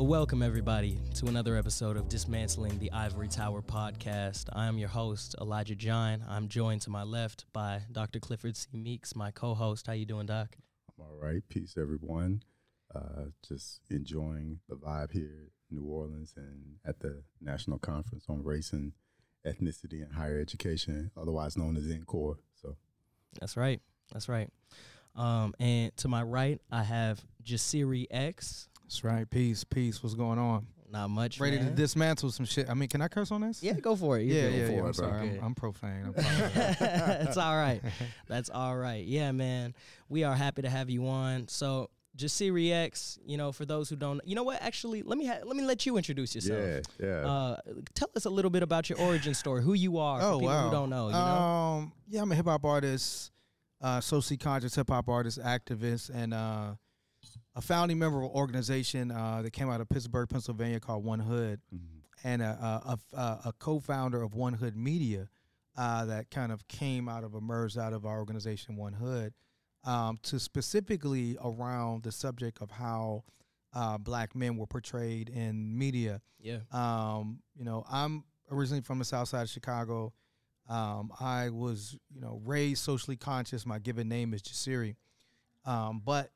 Well, welcome everybody to another episode of Dismantling the Ivory Tower podcast. I am your host, Elijah Jagne. I'm joined to my left by Dr. Clifford C. Meeks, my co-host. How you doing, Doc? I'm all right. Peace, everyone. Uh, just enjoying the vibe here in New Orleans and at the National Conference on Race and Ethnicity and Higher Education, otherwise known as NCORE. So That's right. That's right. Um, and to my right, I have Jasiri X. That's right. Peace, peace. What's going on? Not much. Ready man. to dismantle some shit. I mean, can I curse on this? Yeah, go for it. You yeah, go yeah. for yeah. it, I'm sorry. I'm, I'm profane. I'm. That's all right. That's all right. Yeah, man. We are happy to have you on. So, Jasiri X, you know, for those who don't, you know what? Actually, let me ha- let me let you introduce yourself. yeah, yeah. Uh, tell us a little bit about your origin story, who you are, for oh people wow. who don't know. You know, Um, yeah, I'm a hip hop artist, uh, socially conscious hip hop artist, activist, and uh, a founding member of an organization uh, that came out of Pittsburgh, Pennsylvania, called One Hood, Mhm. and a, a, a, a co-founder of One Hood Media uh, that kind of came out of emerged out of our organization One Hood um, to specifically around the subject of how uh, black men were portrayed in media. yeah, Um, you know, I'm originally from the South Side of Chicago. Um, I was, you know, raised socially conscious. My given name is Jasiri, um, but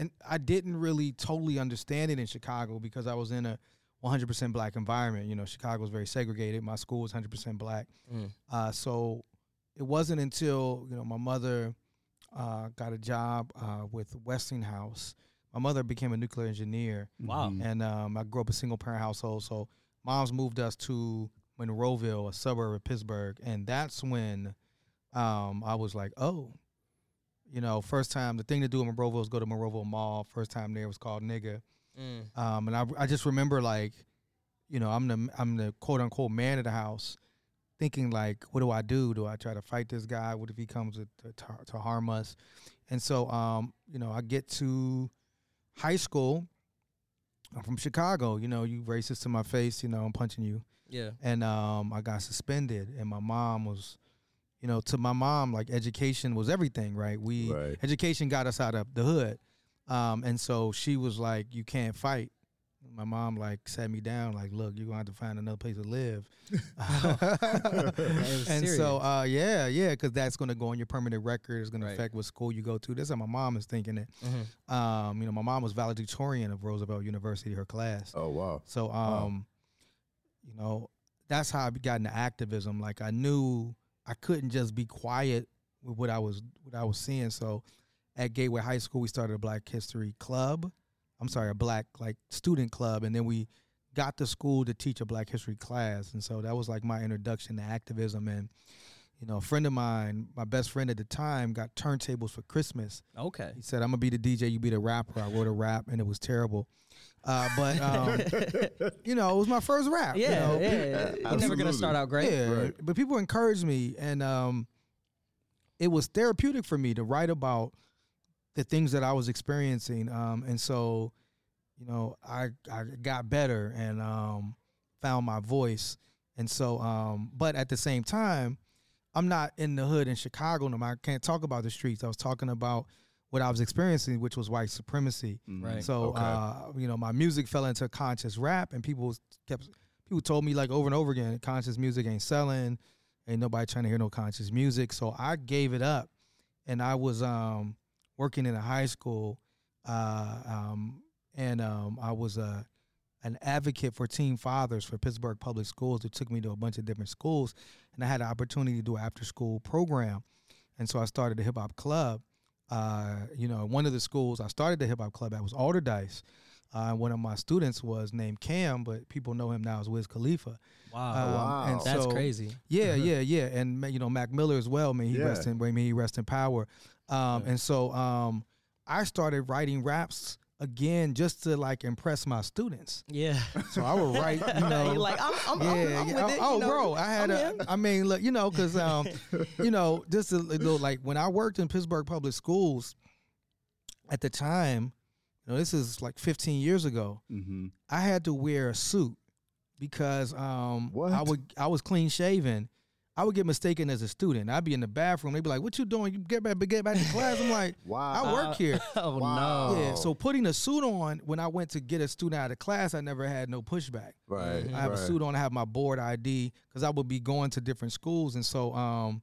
and I didn't really totally understand it in Chicago because I was in a 100% black environment. You know, Chicago was very segregated. My school was 100% black. Mm. Uh, so it wasn't until you know my mother uh, got a job uh, with Westinghouse. My mother became a nuclear engineer, wow, Mhm. and um, I grew up a single parent household. So mom's moved us to Monroeville, a suburb of Pittsburgh, and that's when um, I was like, oh, you know, first time the thing to do in Monroeville is go to Monroeville Mall. First time there was called nigga, Mm. um, and I, I just remember like, you know, I'm the I'm the quote unquote man of the house, thinking like, what do I do? Do I try to fight this guy? What if he comes to, to, to harm us? And so, um, you know, I get to high school. I'm from Chicago. You know, you racist to my face. You know, I'm punching you. yeah, And um, I got suspended. And my mom was, you know, to my mom, like education was everything, right? We Right. education got us out of the hood. Um, and so she was like, "You can't fight." My mom like sat me down, like, "Look, you're gonna have to find another place to live." and serious. so, uh, yeah, yeah, because that's gonna go on your permanent record. It's gonna Right. affect what school you go to. That's how my mom is thinking it. Mhm. Um, you know, my mom was valedictorian of Roosevelt University, her class. oh wow. So, um, you know, that's how I got into activism. Like I knew I couldn't just be quiet with what I was what I was seeing. So, at Gateway High School, we started a Black History Club. I'm sorry, a Black like student club, and then we got to school to teach a Black History class. And so that was like my introduction to activism. And you know, a friend of mine, my best friend at the time, got turntables for Christmas. okay, He said, "I'm gonna be the DJ, you be the rapper." I wrote a rap, and it was terrible. Uh, but um, you know, it was my first rap. you yeah, know? yeah, yeah. You're never gonna start out great. Yeah, Right. but people encouraged me, and um, it was therapeutic for me to write about the things that I was experiencing. Um, and so, you know, I I got better and um, found my voice. And so, um, but at the same time, I'm not in the hood in Chicago. No, I can't talk about the streets. I was talking about what I was experiencing, which was white supremacy. Mhm. Right. So, Okay. uh, you know, my music fell into conscious rap, and people kept people told me like over and over again, conscious music ain't selling, ain't nobody trying to hear no conscious music. So I gave it up, and I was um, working in a high school, uh, um, and um, I was a an advocate for teen fathers for Pittsburgh Public Schools. It took me to a bunch of different schools, and I had the opportunity to do an after school program, and so I started a hip hop club. Uh, you know, one of the schools I started the hip hop club at was Allderdice. Uh, one of my students was named Cam, but people know him now as Wiz Khalifa. Wow, Um, wow. and that's so- crazy. Yeah, yeah, yeah, and you know Mac Miller as well. May he Yeah. rest in may he rest in power. Um, And so um, I started writing raps again just to like impress my students. Yeah, So I would write, you know, you're like I'm, I'm, yeah, I'm, I'm yeah. with it. oh, you know, bro, I had I'm in. a. I mean, look, you know, because um, you know, just a little like when I worked in Pittsburgh public schools, at the time, you know, this is like 15 years ago. Mm-hmm. I had to wear a suit because um, What? I would I was clean shaven. I would get mistaken as a student. I'd be in the bathroom. They'd be like, "What you doing? You get back, get back to class." I'm like, Wow. "I work here." oh Wow. no. Yeah. So putting a suit on when I went to get a student out of class, I never had no pushback. Right. I have right. a suit on. I have my board ID because I would be going to different schools, and so um,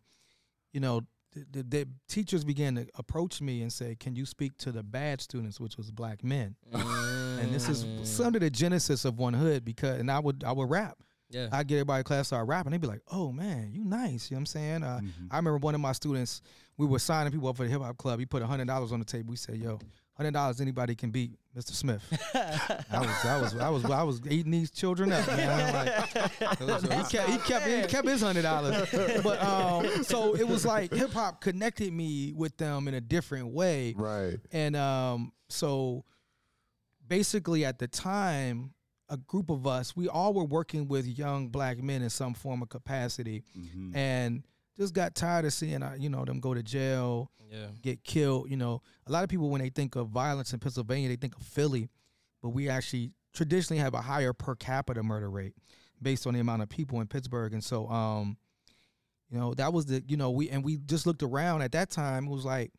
you know, the, the, the teachers began to approach me and say, "Can you speak to the bad students, which was black men?" And this is Mm. some of the genesis of One Hood because, and I would I would rap. Yeah. I get everybody in class start rapping. They'd be like, "Oh man, you nice." You know what I'm saying? Uh, Mhm. I remember one of my students. We were signing people up for the hip hop club. He put hundred dollars on the table. We said, "Yo, hundred dollars anybody can beat Mr. Smith." I was I was I was I was eating these children up, man. Like, he kept he kept he kept his hundred dollars. But um, so it was like hip hop connected me with them in a different way. Right. And um, so basically at the time, a group of us, we all were working with young black men in some form of capacity Mhm. and just got tired of seeing uh, you know them go to jail, yeah. get killed. You know, a lot of people when they think of violence in Pennsylvania, they think of Philly, but we actually traditionally have a higher per capita murder rate based on the amount of people in Pittsburgh, and so um, you know that was the you know we and we just looked around at that time. It was like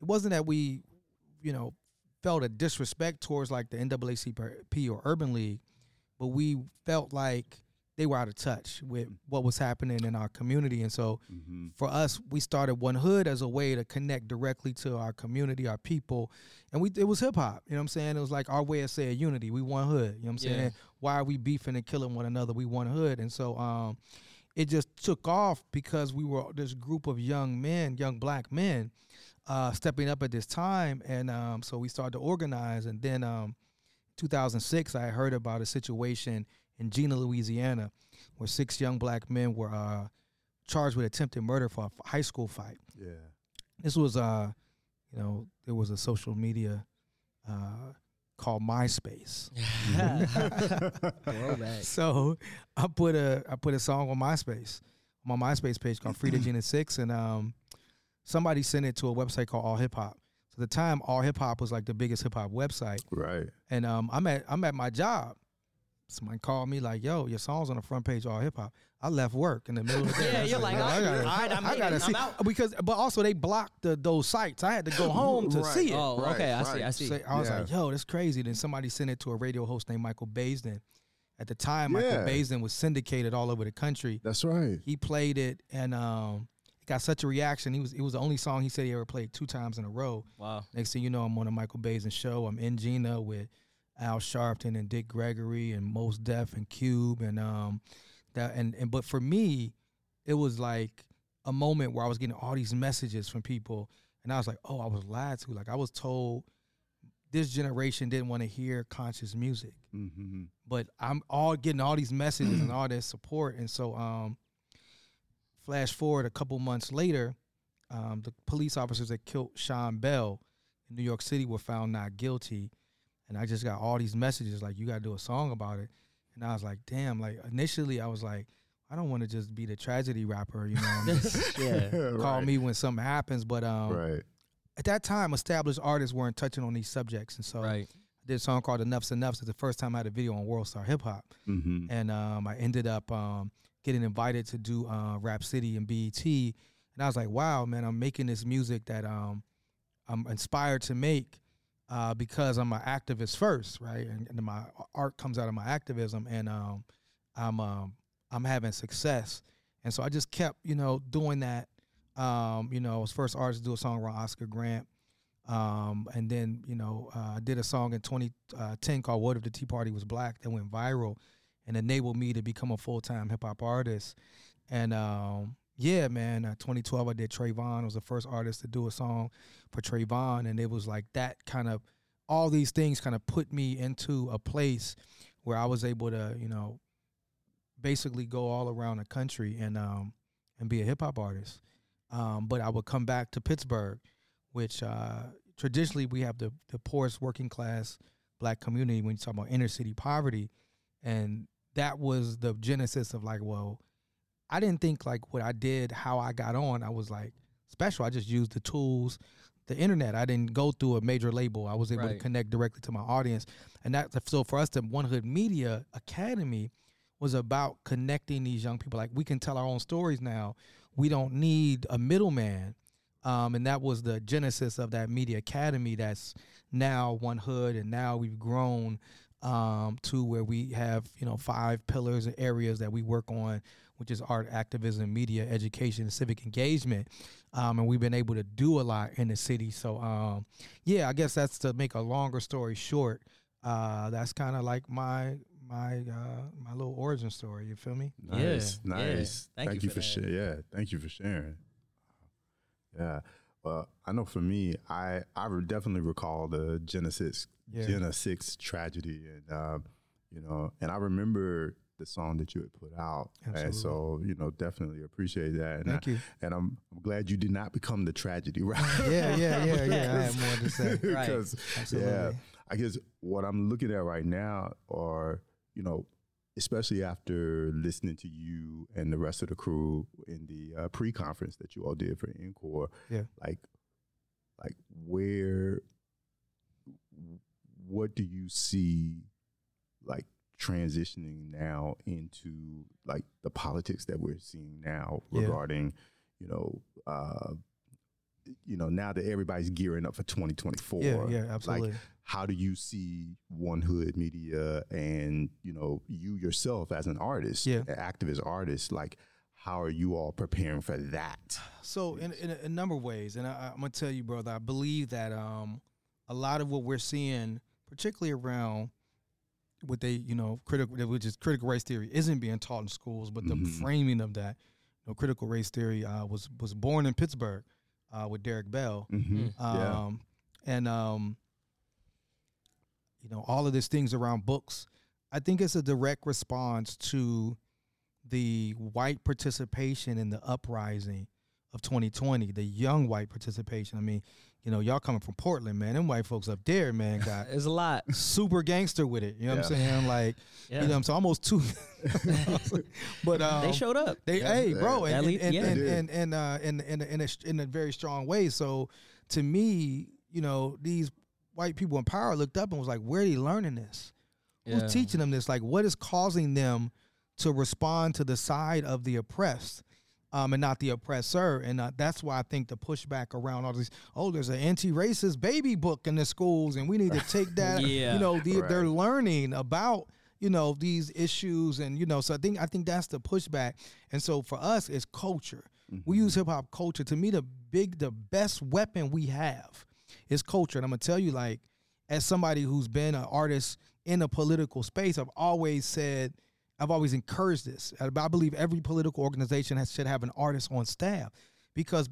it wasn't that we you know felt a disrespect towards like the NAACP or Urban League, but we felt like they were out of touch with what was happening in our community, and so Mhm. for us, we started One Hood as a way to connect directly to our community, our people. And we it was hip hop. You know what I'm saying? It was like our way of saying unity. We one hood. You know what I'm Yeah. saying? Why are we beefing and killing one another? We one hood. And so um it just took off because we were this group of young men, young black men, uh, stepping up at this time. And um, so we started to organize. And then um, 2006, I heard about a situation in Jena, Louisiana, where six young black men were uh, charged with attempted murder for a f- high school fight. Yeah. This was, uh, you know, there was a social media uh, called MySpace. Throwback. So I put a I put a song on MySpace, on my MySpace page called Free to Jena Six, and um, somebody sent it to a website called All Hip Hop. So at the time, All Hip Hop was like the biggest hip hop website, Right. and um, I'm at I'm at my job. Somebody called me like, "Yo, your song's on the front page of All Hip Hop." I left work in the middle of the day. Yeah, I you're like, "Yo, "Oh, I gotta, all right, I I gotta it. see I'm out." because, but also they blocked the, those sites. I had to go home to Right. see it. Oh, Right, okay. I see. I see. So I was Yeah. like, yo, that's crazy. Then somebody sent it to a radio host named Michael Baisden. At the time, Michael Yeah. Baisden was syndicated all over the country. That's right. He played it and um, it got such a reaction. He was it was the only song he said he ever played two times in a row. Wow. Next thing you know, I'm on a Michael Baisden show. I'm in Jena with Al Sharpton and Dick Gregory and Mos Def and Cube and um that and, and but for me, it was like a moment where I was getting all these messages from people and I was like, oh, I was lied to. Like I was told this generation didn't want to hear conscious music. Mm-hmm. But I'm all getting all these messages and all this support. And so um flash forward a couple months later, um, the police officers that killed Sean Bell in New York City were found not guilty. And I just got all these messages like, you got to do a song about it. And I was like, damn. Like, initially, I was like, I don't want to just be the tragedy rapper, you know. Just- yeah. call right. me when something happens. But um, Right. at that time, established artists weren't touching on these subjects. And so Right. I did a song called Enough's Enough. It's the first time I had a video on World Star Hip Hop Mm-hmm. and um, I ended up um, getting invited to do uh, Rap City and BET, and I was like, "Wow, man! I'm making this music that um, I'm inspired to make uh, because I'm an activist first, right? And, and my art comes out of my activism, and um, I'm um, I'm having success, and so I just kept, you know, doing that. Um, you know, I was first artist to do a song around Oscar Grant. Um, and then, you know, uh, I did a song in 2010 called What If the Tea Party Was Black that went viral and enabled me to become a full time hip hop artist. And um, yeah, man, uh, 2012 I did Trayvon. I was the first artist to do a song for Trayvon, and it was like that kind of all these things kind of put me into a place where I was able to, you know, basically go all around the country and um and be a hip hop artist. Um, but I would come back to Pittsburgh, which uh, traditionally we have the the poorest working class black community when you talk about inner city poverty, and that was the genesis of like, well, I didn't think like what I did, how I got on, I was like special. I just used the tools, the internet. I didn't go through a major label. I was able to connect directly to my audience, and that so for us, the One Hood Media Academy was about connecting these young people. Like we can tell our own stories now. We don't need a middleman. Um, and that was the genesis of that media academy that's now one hood and now we've grown um, to where we have you know five pillars and areas that we work on which is art activism media education and civic engagement um, and we've been able to do a lot in the city so um, yeah i guess that's to make a longer story short uh, that's kind of like my my uh, my little origin story you feel me Nice, Yeah, yeah. nice. Thank Thank, you you for for, sharing. Yeah, thank you for sharing. Yeah, well, I know for me, I I definitely recall the Jena Six Yeah. Jena Six tragedy, and um, you know, and I remember the song that you had put out, and so you know, definitely appreciate that. And thank I, you And I'm, I'm glad you did not become the tragedy, right? yeah yeah yeah yeah i have more to say Right. Absolutely. yeah, I guess what I'm looking at right now are, you know, especially after listening to you and the rest of the crew in the uh, pre-conference that you all did for NCORE. Yeah. Like, like where, what do you see, like transitioning now into like the politics that we're seeing now Yeah. regarding, you know, uh, you know, now that everybody's gearing up for 2024 yeah yeah absolutely Like, how do you see One Hood Media and you know you yourself as an artist, Yeah. an activist artist, like how are you all preparing for that? So in, in, a, in a number of ways, and I, I'm gonna tell you, brother, I believe that um, a lot of what we're seeing, particularly around what they, you know, critical, which is critical race theory, isn't being taught in schools, but the Mhm. framing of that, you know, critical race theory uh, was was born in Pittsburgh uh, with Derrick Bell, Mm-hmm. Yeah. um, and um, you know all of these things around books. I think it's a direct response to the white participation in the uprising of 2020, the young white participation. I mean, you know, y'all coming from Portland, man. Them white folks up there, man, got There's a lot. super gangster with it. You know what I'm Yeah. saying? Like, Yeah. you know, I'm saying almost two. but um, they showed up. they, Yeah. hey, bro, At and and and, and, and, uh, in in a, in a in a very strong way. So to me, you know, these white people in power looked up and was like, "Where are they learning this? Yeah. Who's teaching them this? Like, what is causing them to respond to the side of the oppressed?" Um, and not the oppressor, and uh, that's why I think the pushback around all these. Oh, there's an anti-racist baby book in the schools, and we need to take that. Yeah. You know, the, they're learning about you know these issues and you know so i think i think that's the pushback and so for us it's culture we use hip-hop culture to me the big the best weapon we have is culture and i'm gonna tell you like as somebody who's been an artist in a political space i've always said i've always encouraged this i I believe every political organization has, should have an artist on staff because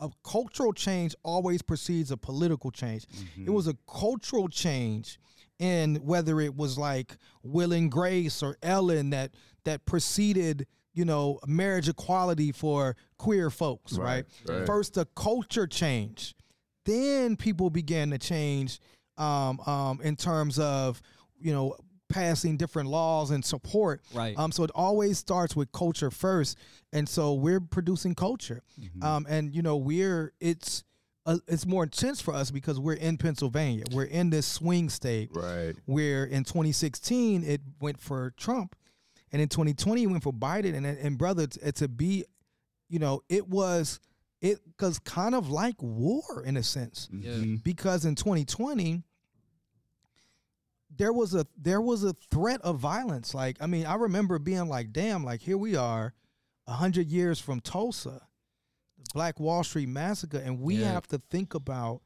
a cultural change always precedes a political change it was a cultural change in whether it was like Will and Grace or Ellen that that preceded you know marriage equality for queer folks, right? Right, right. First the culture change, then people began to change um, um, in terms of you know passing different laws and support. Right. Um, so it always starts with culture first, and so we're producing culture, um, and you know we're it's uh, it's more intense for us because we're in Pennsylvania. We're in this swing state Right. where in 2016 it went for Trump, and in 2020 it went for Biden. And and brother, to, to be, you know, it was it was kind of like war in a sense Yeah. Mhm. because in 2020 there was a there was a threat of violence. Like I mean, I remember being like, damn, like here we are, a hundred years from Tulsa, the Black Wall Street massacre, and we Yeah. have to think about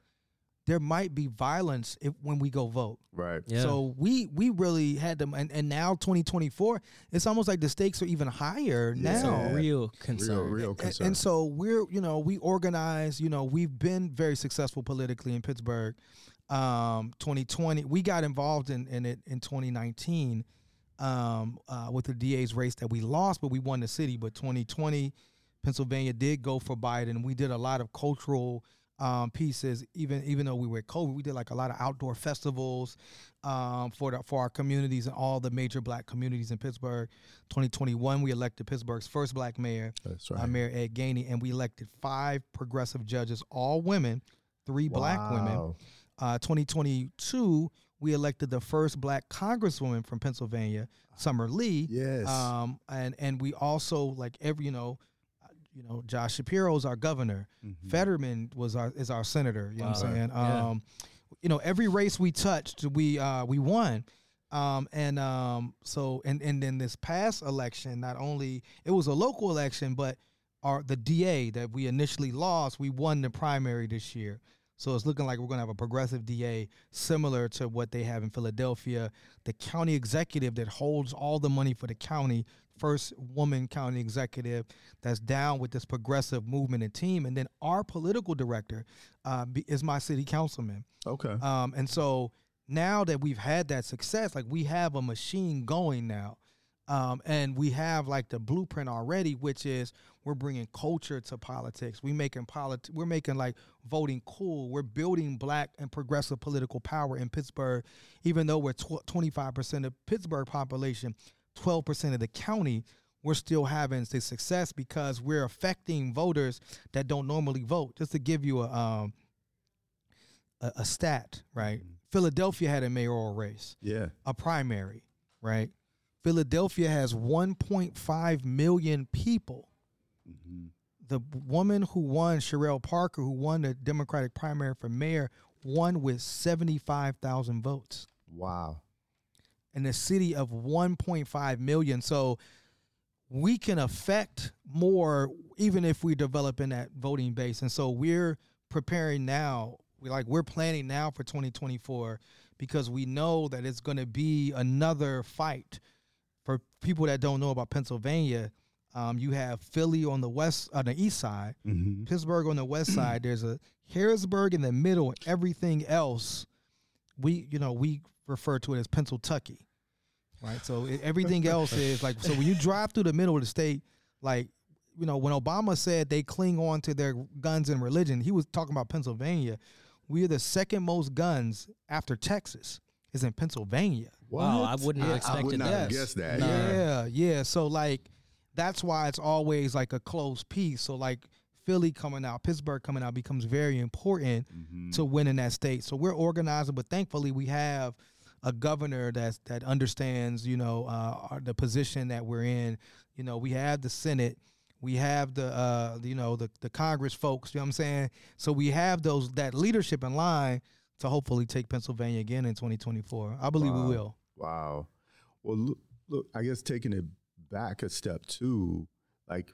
there might be violence if, when we go vote. Right. Yeah. So we we really had them, and, and now 2024, it's almost like the stakes are even higher Yeah. It's now. a real Real, concern. real And, concern. and so we're, you know, we organize, you know, we've been very successful politically in Pittsburgh. Um, 2020, we got involved in, in it in 2019 um, uh, with the DA's race that we lost, but we won the city. But 2020, Pennsylvania did go for Biden. We did a lot of cultural um, pieces, even even though we were at COVID, we did like a lot of outdoor festivals um, for the, for our communities and all the major black communities in Pittsburgh. 2021, we elected Pittsburgh's first black mayor, That's uh. Mayor Ed Gainey, and we elected five progressive judges, all women, three black women. Uh, 2022, we elected the first black congresswoman from Pennsylvania, Summer Lee. Yes. Um, and and we also like every you know, uh, you know, Josh Shapiro's our governor. Mhm. Fetterman was our is our senator. You know what I'm saying? Yeah. Um, you know, every race we touched, we uh, we won. Um, and um, so and and then this past election, not only it was a local election, but our the DA that we initially lost, we won the primary this year. So it's looking like we're going to have a progressive DA similar to what they have in Philadelphia. The county executive that holds all the money for the county, first woman county executive that's down with this progressive movement and team. And then our political director uh, is my city councilman. okay. Um, and so now that we've had that success, like we have a machine going now. Um, and we have like the blueprint already, which is we're bringing culture to politics. We making polit- We're making like voting cool. We're building black and progressive political power in Pittsburgh, even though we're twenty five percent of Pittsburgh population, twelve percent of the county. We're still having the success because we're affecting voters that don't normally vote. Just to give you a um, a, a stat, right? Philadelphia had a mayoral race, yeah. a primary, right? Philadelphia has 1.5 million people. hmm The woman who won, Cherelle Parker, who won the Democratic primary for mayor, won with 75,000 votes Wow. in a city of 1.5 million. So we can affect more even if we develop in that voting base. And so we're preparing now. We like we're planning now for 2024 because we know that it's going to be another fight. For people that don't know about Pennsylvania, um, you have Philly on the west, on the east side, hmm Pittsburgh on the west side. There's a Harrisburg in the middle, and everything else, we you know we refer to it as Pennsyltucky, right? So it, everything else is like so when you drive through the middle of the state, like you know when Obama said they cling on to their guns and religion, he was talking about Pennsylvania. We are the second most guns after Texas is in Pennsylvania. Wow, I wouldn't have Yeah, I expected I would not that. have Yes. guessed that. No. Yeah, yeah. So like that's why it's always like a close piece. So like Philly coming out, Pittsburgh coming out becomes very important Mhm. to win in that state. So we're organizing, but thankfully we have a governor that's that understands, you know, uh, our, the position that we're in. You know, we have the Senate, we have the, uh, you know, the the Congress folks. You know what I'm saying? So we have those that leadership in line to hopefully take Pennsylvania again in 2024. I believe Wow. we will. Wow. Well, look, look, I guess taking it back a step too, like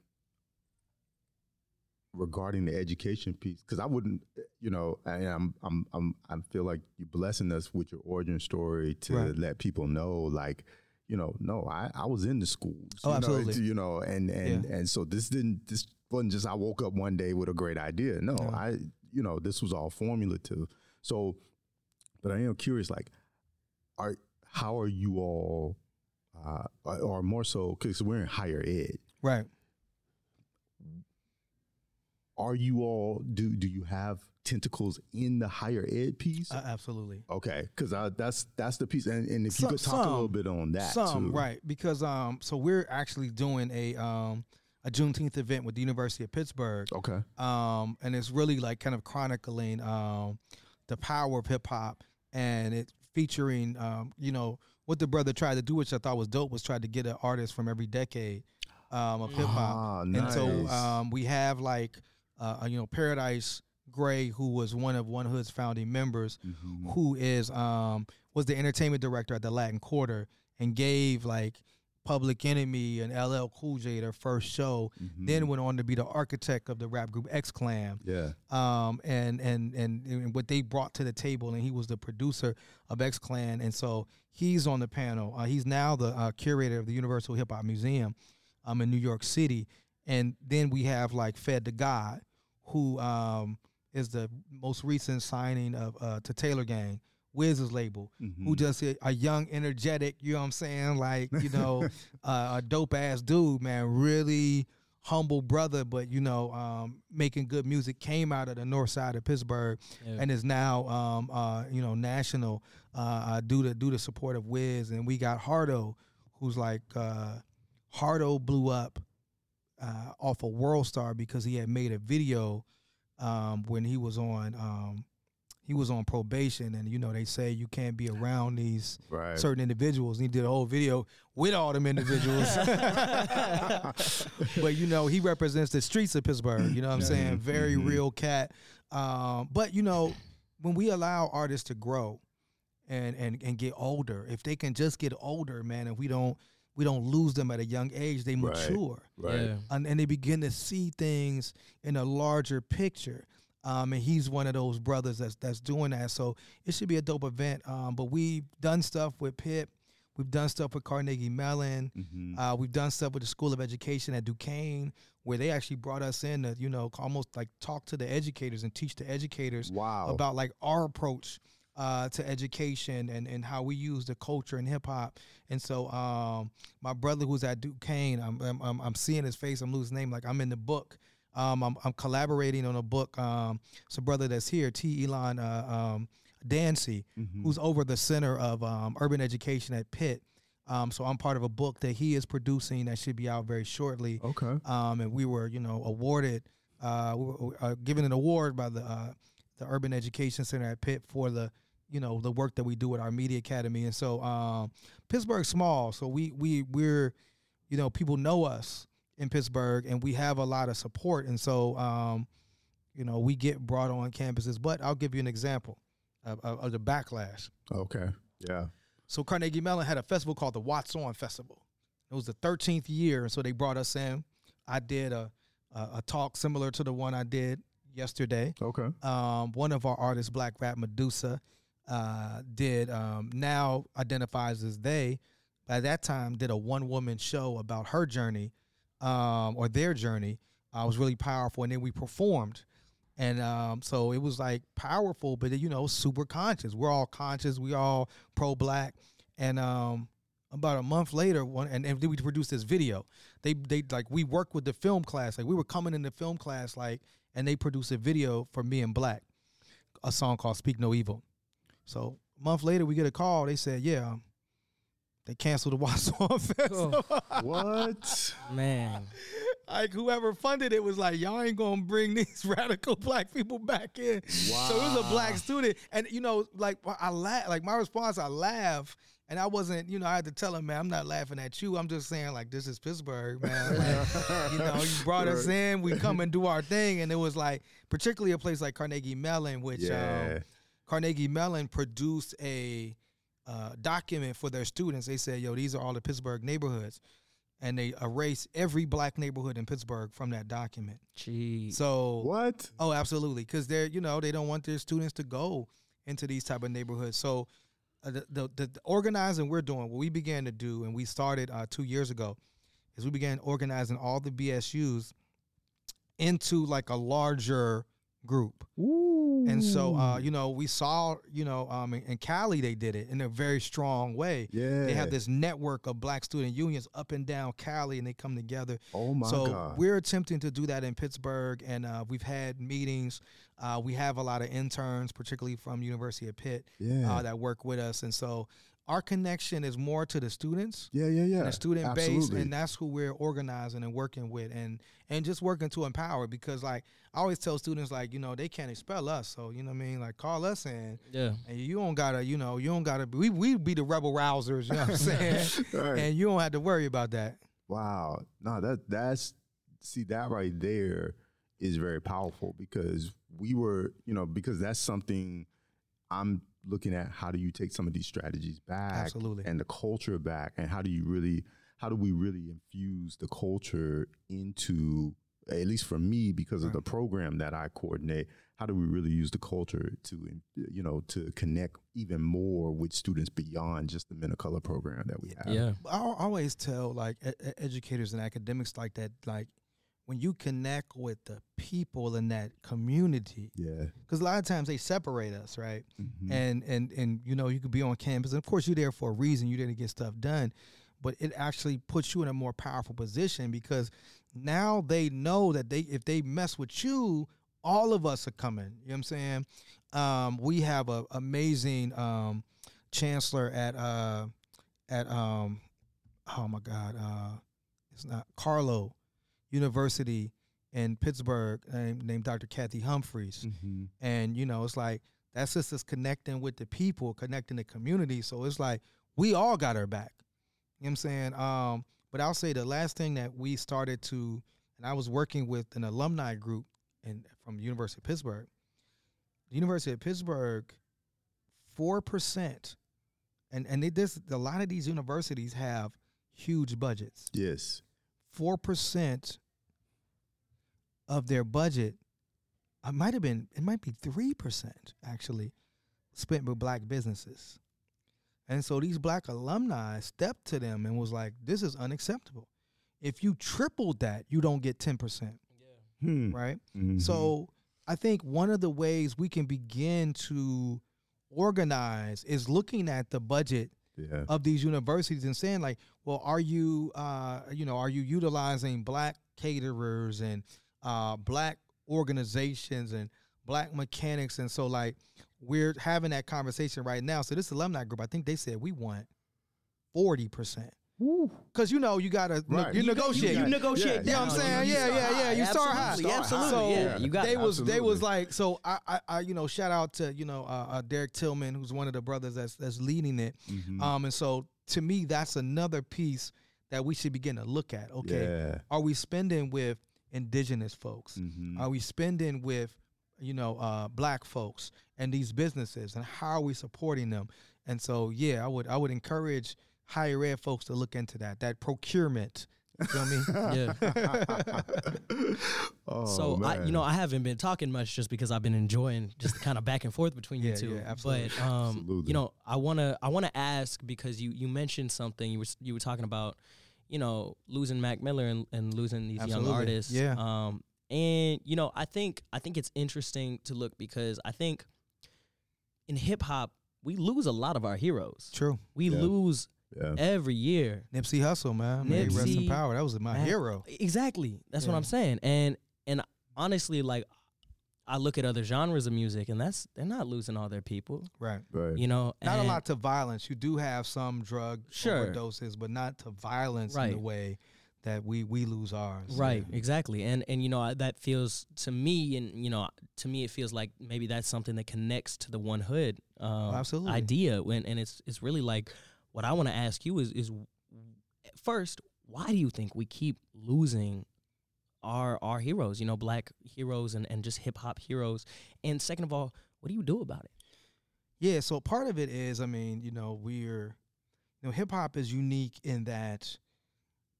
regarding the education piece, because I wouldn't, you know, I, I'm, I'm, I'm, I feel like you're blessing us with your origin story to Right. let people know, like, you know, no, I, I was in the schools. Oh, you know, absolutely. it's- you know, and and and so this didn't, this wasn't just I woke up one day with a great idea. No, No. I, you know, this was all formulative. So, but I am curious, like, are how are you all, uh, or- or more so, because we're in higher ed. Right. Are you all do do you have tentacles in the higher ed piece? Uh, absolutely. okay, because that's that's the piece, and, and if Some- you could talk a little bit on that Some too, right because um so we're actually doing a um a Juneteenth event with the University of Pittsburgh Okay, um and it's really like kind of chronicling um the power of hip hop and it featuring um you know what the brother tried to do which I thought was dope was try to get an artist from every decade um of hip hop Ah, and so um, we have like uh, you know Paradise Gray, who was one of One Hood's founding members, Mhm. who is um, was the entertainment director at the Latin Quarter, and gave like Public Enemy and LL Cool J their first show. Mhm. Then went on to be the architect of the rap group X Clan yeah, um, and, and and and what they brought to the table, and he was the producer of X Clan, and so he's on the panel. Uh, he's now the uh, curator of the Universal Hip Hop Museum, um, in New York City, and then we have like Fedd the God, who um is the most recent signing of uh, to Taylor Gang, Wiz's label, who Mhm. just a, a young, energetic, you know what I'm saying, like you know, uh, a dope ass dude, man, really humble brother, but you know, um, making good music. Came out of the north side of Pittsburgh Yeah. and is now, um, uh, you know, national uh, uh, due to due to support of Wiz. And we got Hardo, who's like uh, Hardo blew up uh, off of World Star because he had made a video um, when he was on. He was on probation, and you know they say you can't be around these Right. certain individuals. And he did a whole video with all them individuals. but you know, he represents the streets of Pittsburgh. You know what I'm Yeah. saying? Very Mhm. real cat. Um, but you know, when we allow artists to grow and and and get older, if they can just get older, man, and we don't we don't lose them at a young age, they Right. mature Right. Yeah. and, and they begin to see things in a larger picture. Um, and he's one of those brothers that's that's doing that. So it should be a dope event. Um, but we've done stuff with Pitt. We've done stuff with Carnegie Mellon. Mhm. Uh, we've done stuff with the School of Education at Duquesne, where they actually brought us in to, you know, almost like talk to the educators and teach the educators wow. about like our approach uh, to education and, and how we use the culture and hip hop. And so um, my brother who's at Duquesne, I'm, I'm, I'm, I'm seeing his face, I'm losing his name, like I'm in the book. Um, I'm, I'm collaborating on a book. Um, it's a brother that's here, T. Elon uh, um, Dancy, Mhm. who's over the Center of um, Urban Education at Pitt. Um, so I'm part of a book that he is producing that should be out very shortly okay. um, and we were, you know, awarded, uh, we were, uh, given an award by the uh, the Urban Education Center at Pitt for the, you know, the work that we do at our media academy. And so, um, Pittsburgh's small, so we we we're, you know, people know us in Pittsburgh, and we have a lot of support. And so, um, you know, we get brought on campuses. But I'll give you an example of, of, of the backlash. Okay. Yeah. So Carnegie Mellon had a festival called the Watts On Festival. It was the 13th year, and so they brought us in. I did a a, a talk similar to the one I did yesterday. Okay. Um, one of our artists, Blak Rapp Madusa, uh, did um, now identifies as they. By that time, did a one woman show about her journey um, or their journey. Uh, was really powerful, and then we performed. And um, so it was like powerful, but you know, super conscious. We're all conscious. We all pro black. And um, about a month later, one and, and then we produced this video. They they like we worked with the film class. Like we were coming in the film class, like, and they produced a video for me and Black, a song called "Speak No Evil." So a month later, we get a call. They said, "Yeah, they canceled the Watts On Festival." what? Man. like whoever funded it was like, y'all ain't gonna bring these radical black people back in. So it was a black student, and you know, like I laugh, like my response, I laugh, and I wasn't, you know, I had to tell him, man, I'm not laughing at you. I'm just saying, like, this is Pittsburgh, man. Like, you know, you brought us in, we come and do our thing, and it was like, particularly a place like Carnegie Mellon, which Yeah. um, Carnegie Mellon produced a uh, document for their students. They said, "Yo, these are all the Pittsburgh neighborhoods," and they erased every black neighborhood in Pittsburgh from that document. Jeez. So, what? oh, absolutely, because they're you know they don't want their students to go into these type of neighborhoods. So, uh, the, the the the organizing we're doing, what we began to do, and we started uh, two years ago, is we began organizing all the BSUs into like a larger group. And so, uh, you know, we saw, you know, um, in, in Cali they did it in a very strong way. yeah. They have this network of black student unions up and down Cali, and they come together. Oh my god. so God. we're attempting to do that in Pittsburgh, and uh, we've had meetings. Uh, we have a lot of interns, particularly from University of Pitt, yeah. uh, that work with us, and so our connection is more to the students yeah. Yeah. Yeah. the student base, and that's who we're organizing and working with, and and just working to empower. Because like I always tell students, like you know they can't expel us, so you know what I mean. Like call us in, Yeah. and you don't gotta, you know, you don't gotta. Be, we we be the rebel rousers, you know what I'm saying? Right. and you don't have to worry about that. Wow. No, that that's see that right there is very powerful because we were, you know, because that's something I'm looking at how do you take some of these strategies back Absolutely. and the culture back and how do you really how do we really infuse the culture into at least for me because of the program that I coordinate how do we really use the culture to you know to connect even more with students beyond just the men of color program that we have Yeah. I always tell like educators and academics like that, like when you connect with the people in that community, yeah because a lot of times they separate us, right? Mhm. and and and you know you could be on campus and of course you're there for a reason you're there to get stuff done but it actually puts you in a more powerful position because now they know that they if they mess with you all of us are coming you know what i'm saying um, we have a amazing um, chancellor at uh, at um, oh my god uh, it's not carlow university in pittsburgh named, named dr kathy humphreys Mhm. and you know it's like That's just us connecting with the people, connecting the community. So it's like we all got her back. You know what I'm saying? Um, but I'll say the last thing that we started to, and I was working with an alumni group and from University of Pittsburgh. The University of Pittsburgh, four percent, and and it, this a lot of these universities have huge budgets. Yes. Four percent of their budget, it might have been, it might be three percent actually, spent with black businesses. And so these black alumni stepped to them and was like, "This is unacceptable. If you tripled that, you don't get ten percent, Hmm. right?" Mhm. So I think one of the ways we can begin to organize is looking at the budget yeah. of these universities and saying like, well, are you, uh, you know, are you utilizing black caterers and uh, black organizations and black mechanics? And so like, we're having that conversation right now. So this alumni group, I think they said we want forty percent. Because you know you gotta Right. you, You negotiate. You, Yeah. negotiate. Yeah, you know what I'm saying? Yeah, yeah, yeah. You start high. Absolutely, absolutely. So yeah, you got they was they was like so I, I I you know shout out to you know uh, uh, Derek Tillman who's one of the brothers that's that's leading it Mhm. um and so to me that's another piece that we should begin to look at okay Yeah. are we spending with indigenous folks Mhm. are we spending with you know uh black folks and these businesses and how are we supporting them and so yeah I would I would encourage higher ed folks to look into that that procurement you feel me Yeah. oh, so I, you know, I haven't been talking much just because I've been enjoying just kind of back and forth between Yeah, you two. yeah, absolutely. But um, Absolutely. you know, I wanna I wanna ask because you you mentioned something you were you were talking about, you know, losing Mac Miller and, and losing these Absolutely, young artists. yeah. Um, and you know, I think I think it's interesting to look because I think in hip hop we lose a lot of our heroes. true We Yeah. lose yeah. every year. Nipsey Hussle man may he rest in power that was my man. hero Exactly. That's what I'm saying. And and honestly, like I look at other genres of music, and that's they're not losing all their people. right Right. You know, not a lot to violence. You do have some drug Sure. overdoses, but not to violence in the way that we we lose ours. Right, exactly, and and you know that feels to me, and you know to me it feels like maybe that's something that connects to the one hood um, absolutely. idea. When and it's it's really like what I want to ask you is is first, why do you think we keep losing our our heroes? You know, black heroes and and just hip hop heroes. And second of all, what do you do about it? Yeah. So part of it is, I mean, you know, we're, you know, hip hop is unique in that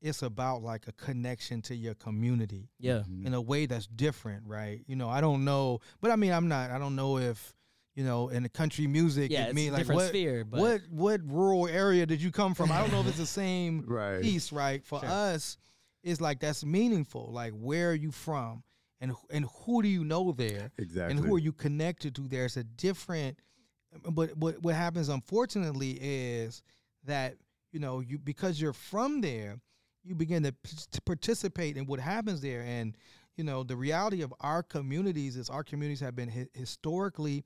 it's about like a connection to your community Yeah, Mhm. in a way that's different, right? You know, I don't know, but I mean, I'm not, I don't know if, you know, in the country music, yeah, it it's mean a like different what, sphere, but what, what rural area did you come from? I don't know if it's the same Right. piece, right? For Sure. us, it's like that's meaningful. Like, where are you from, and and who do you know there, Exactly. and who are you connected to? there? It's a different. Um, but what what happens, unfortunately, is that you know you because you're from there, you begin to, p- to participate in what happens there, and you know the reality of our communities is our communities have been hi- historically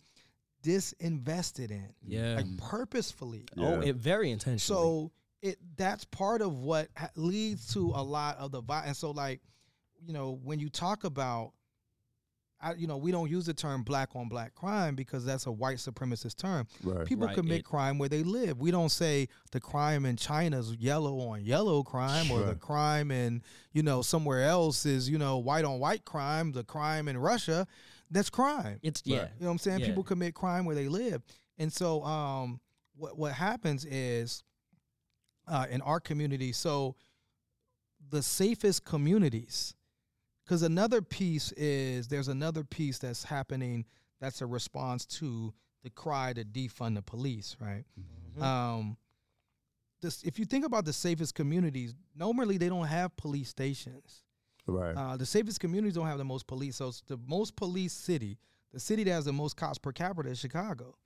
disinvested in, yeah, like mm-hmm. purposefully. oh, it very intentionally. So it that's part of what leads to a lot of the violence. And so, like, you know, when you talk about, I, you know, we don't use the term black on black crime because that's a white supremacist term. right. People Right, commit it- crime where they live. We don't say the crime in China is yellow on yellow crime or the crime in, you know, somewhere else is, you know, white on white crime. The crime in Russia, that's crime. it's Right. yeah, You know what I'm saying? Yeah. People commit crime where they live. And so um what what happens is uh in our community, so the safest communities because another piece is there's another piece that's happening that's a response to the cry to defund the police, right? Mhm. Um this if you think about the safest communities, normally they don't have police stations. Right. Uh, the safest communities don't have the most police. So it's the most police city, the city that has the most cops per capita is Chicago.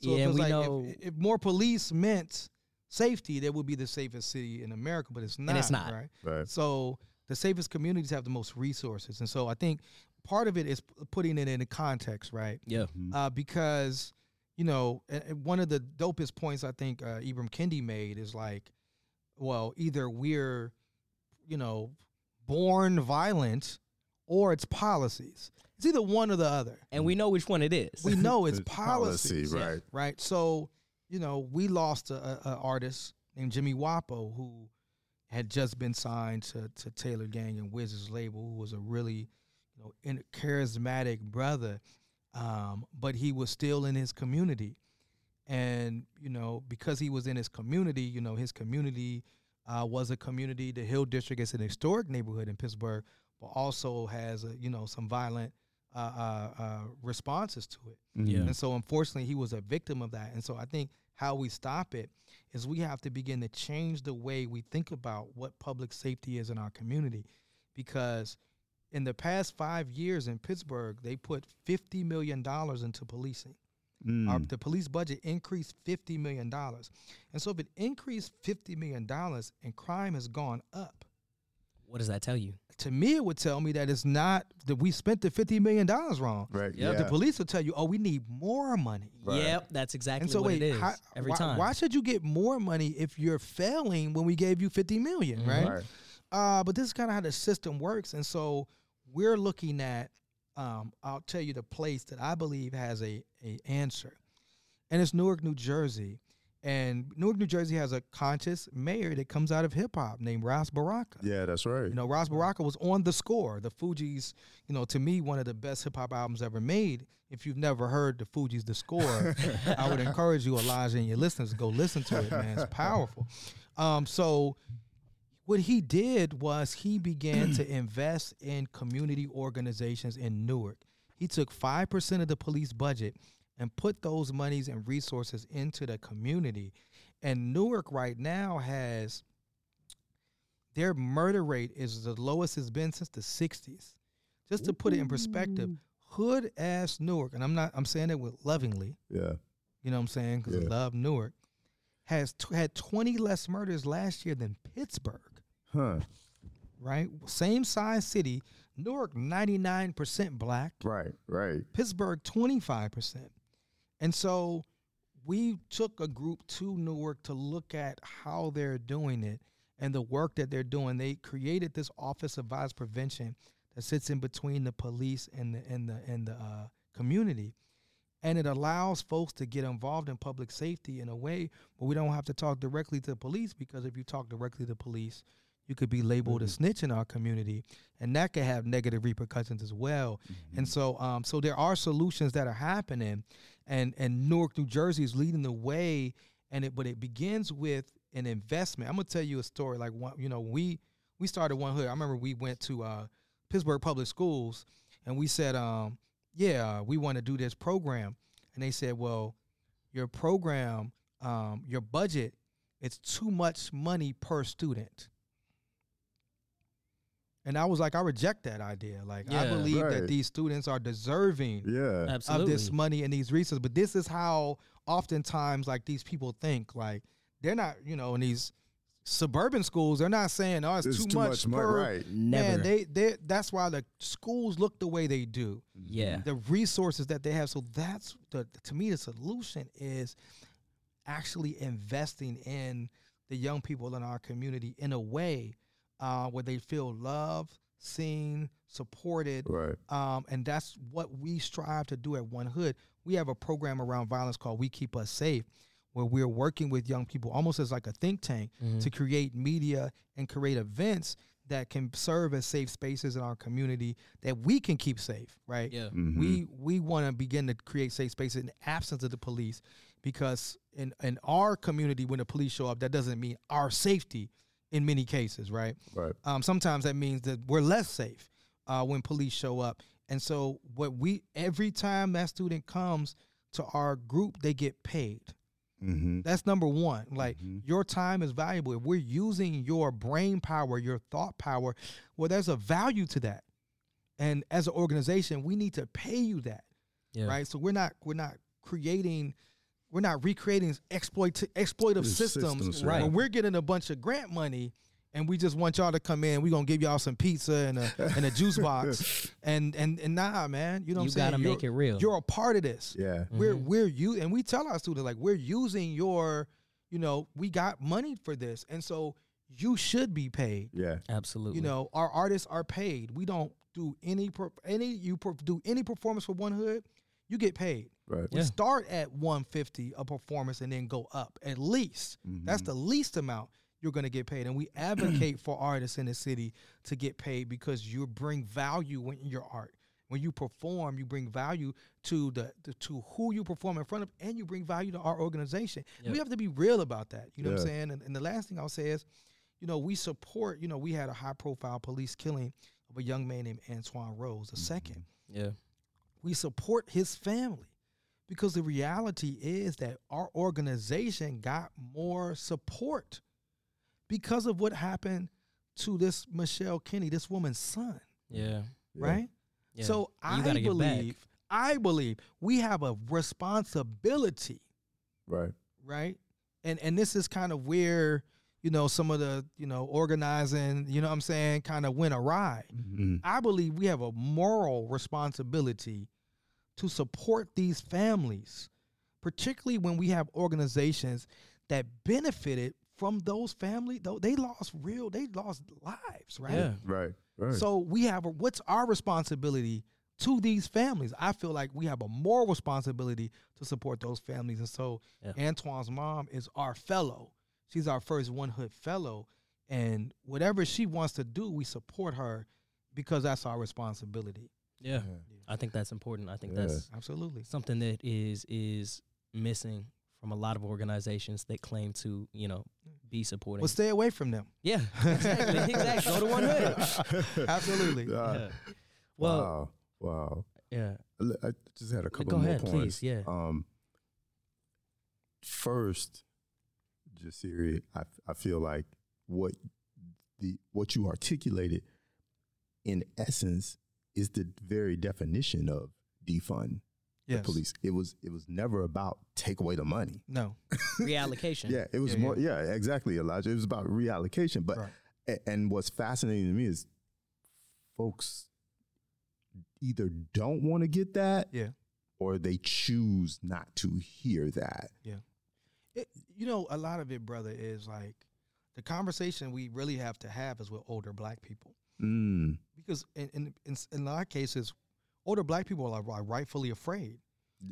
So Yeah, if, and we like, know- if, if more police meant safety, that would be the safest city in America, but it's not. And it's not. right. right. So the safest communities have the most resources, and so I think part of it is putting it in a context, right? yeah, Mhm. uh, because you know and, and one of the dopest points I think uh, Ibram Kendi made is like, well, either we're, you know, born violent, or it's policies. It's either one or the other. and we know which one it is. We know it's It's policy, right? right? So, you know, we lost a, a, a artist named Jimmy Wopo who had just been signed to, to Taylor Gang and Wizards label, who was a really, you know, in, charismatic brother, um, but he was still in his community, and you know, because he was in his community, you know, his community uh, was a community. The Hill District is an historic neighborhood in Pittsburgh, but also has a, you know some violent uh, uh, uh, responses to it. Yeah. And so, unfortunately, he was a victim of that. And so, I think how we stop it is we have to begin to change the way we think about what public safety is in our community. Because in the past five years in Pittsburgh, they put $50 million into policing. Mm. Our, the police budget increased $50 million. And so, if it increased $50 million and crime has gone up, what does that tell you? to me, it would tell me that it's not that we spent the $50 million wrong. right. Yep. The police will tell you, oh, we need more money. Right. Yep, that's exactly And so what wait, it is how- every why, time. why should you get more money if you're failing when we gave you 50 million, right? Right. Uh, but this is kind of how the system works. And so we're looking at, um, I'll tell you the place that I believe has a, a answer. And it's Newark, New Jersey. And Newark, New Jersey has a conscious mayor that comes out of hip hop named Ras Baraka. Yeah, that's right. You know, Ras Baraka was on the score. The Fugees, you know, to me, one of the best hip hop albums ever made. If you've never heard the Fugees, the score, I would encourage you, Elijah, and your listeners, to go listen to it, man. It's powerful. Um, so what he did was he began to invest in community organizations in Newark. He took five percent of the police budget and put those monies and resources into the community. And Newark right now has their murder rate is the lowest it's been since the 60s. Just to put it in perspective, hood ass Newark, and I'm not I'm saying it with lovingly, yeah. you know what I'm saying? Because I love Newark. Has t- had 20 less murders last year than Pittsburgh, Huh. right? Same size city. Newark 99% black, Right. Right. Pittsburgh 25%. And so we took a group to Newark to look at how they're doing it and the work that they're doing. They created this Office of Violence Prevention that sits in between the police and the and the and the uh, community, and it allows folks to get involved in public safety in a way where we don't have to talk directly to the police because if you talk directly to the police, you could be labeled a snitch in our community, and that could have negative repercussions as well. And so, um, so there are solutions that are happening, and and Newark, New Jersey is leading the way, and it but it begins with an investment. I'm gonna tell you a story. Like one, you know, we we started one hood. I remember we went to uh, Pittsburgh Public Schools, and we said, um, yeah, we want to do this program, and they said, well, your program, um, your budget, it's too much money per student. And I was like, I reject that idea. Like, I Yeah. believe that these students are deserving Yeah. Absolutely. of this money and these resources. But this is how oftentimes like these people think. Like they're not, you know, in these suburban schools, they're not saying, "Oh, it's, It's too, much, money. per." Right. Never. Man, they they that's why the schools look the way they do. yeah. The resources that they have. So that's the to me the solution is actually investing in the young people in our community in a way uh, where they feel loved, seen, supported, Right. um, and that's what we strive to do at One Hood. We have a program around violence called We Keep Us Safe, where we're working with young people almost as like a think tank Mhm. to create media and create events that can serve as safe spaces in our community that we can keep safe, right? Yeah. Mhm. We we want to begin to create safe spaces in the absence of the police because in in our community when the police show up that doesn't mean our safety in many cases, right? Right. Um, sometimes that means that we're less safe uh, when police show up. And so, what we every time that student comes to our group, they get paid. Mm-hmm. That's number one. Like Mhm. your time is valuable. If we're using your brain power, your thought power, well, there's a value to that. And as an organization, we need to pay you that, Yeah. right? So we're not we're not creating, we're not recreating exploit exploitive systems. systems, right. When we're getting a bunch of grant money and we just want y'all to come in, we're gonna give y'all some pizza and a and a juice box. And and and nah, man, you know what you I'm saying? gotta You're- make it real. You're a part of this Yeah. we're Mhm. we're you and we tell our students like we're using your you know we got money for this and so you should be paid Yeah. Absolutely. you know our artists are paid we don't do any any you per, do any performance for one hood, you get paid. Right. We Yeah. start at 150 a performance and then go up at least. That's Mhm. the least amount you're going to get paid. And we advocate for artists in the city to get paid because you bring value in your art. When you perform, you bring value to the, the to who you perform in front of, and you bring value to our organization. Yep. We have to be real about that. You know what I'm saying? And, and the last thing I'll say is, you know, we support. You know, we had a high profile police killing of a young man named Antwon Rose, the second Yeah. we support his family because the reality is that our organization got more support because of what happened to this Michelle Kenney, this woman's son, Yeah. Yeah. right? yeah. So You I gotta back. believe, I believe we have a responsibility, Right. right? And and this is kind of where you know some of the you know organizing, you know what I'm saying, kind of went awry. Mhm. I believe we have a moral responsibility to support these families, particularly when we have organizations that benefited from those family. Though they lost real, they lost lives, right? Yeah. Right. Right. So we have a, what's our responsibility to these families? I feel like we have a moral responsibility to support those families, and so Yeah. Antwon's mom is our fellow. She's our first One Hood fellow, and whatever she wants to do, we support her because that's our responsibility. Yeah. I think that's important. I think that's Absolutely. something that is is missing from a lot of organizations that claim to, you know, be supporting. Well, stay away from them. yeah, exactly, exactly. Go to one hood. Absolutely. Uh, Yeah. Well, wow. Wow. yeah. I I just had a couple Go more ahead, points. please. Yeah. Um, first, Jasiri, I I feel like what the what you articulated in essence is the very definition of defund Yes. the police. It was it was never about take away the money. No. Reallocation. Yeah, it was Yeah, more. Yeah. exactly, Elijah. It was about reallocation. But Right. a- and what's fascinating to me is folks either don't want to get that, Yeah. or they choose not to hear that. Yeah. It, you know, a lot of it, brother, is like the conversation we really have to have is with older black people. Mm, Because in in, in, in a lot of cases, older black people are, are rightfully afraid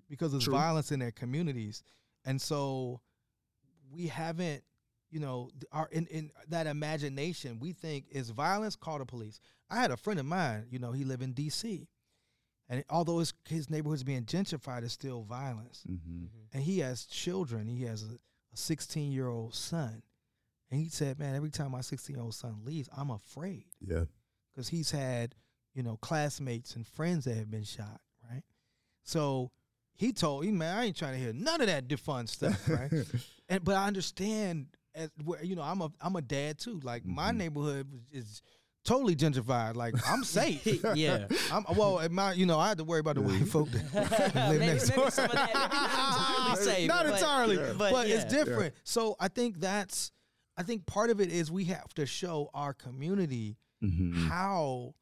because there's True. violence in their communities. And so we haven't, you know, our in, in that imagination, we think is violence, call the police. I had a friend of mine, you know, he lived in DC. And although his his neighborhood's being gentrified, it's still violence. hmm and he has children. He has a 16 year old son. And he said, Man, every time my 16 year old son leaves, I'm afraid Yeah. Because he's had, you know, classmates and friends that have been shot, right? So he told me, Man, I ain't trying to hear none of that defund stuff, right? and but I understand, as, where, you know, I'm a I'm a dad too. Like my Mhm. neighborhood is totally gentrified. Like I'm safe. yeah. I'm well, my you know, I had to worry about the white folk that live maybe, next maybe door. some of that, maybe not entirely safe. Not but- entirely, Yeah. but, but it's yeah. different. So I think that's, I think part of it is we have to show our community hmm how,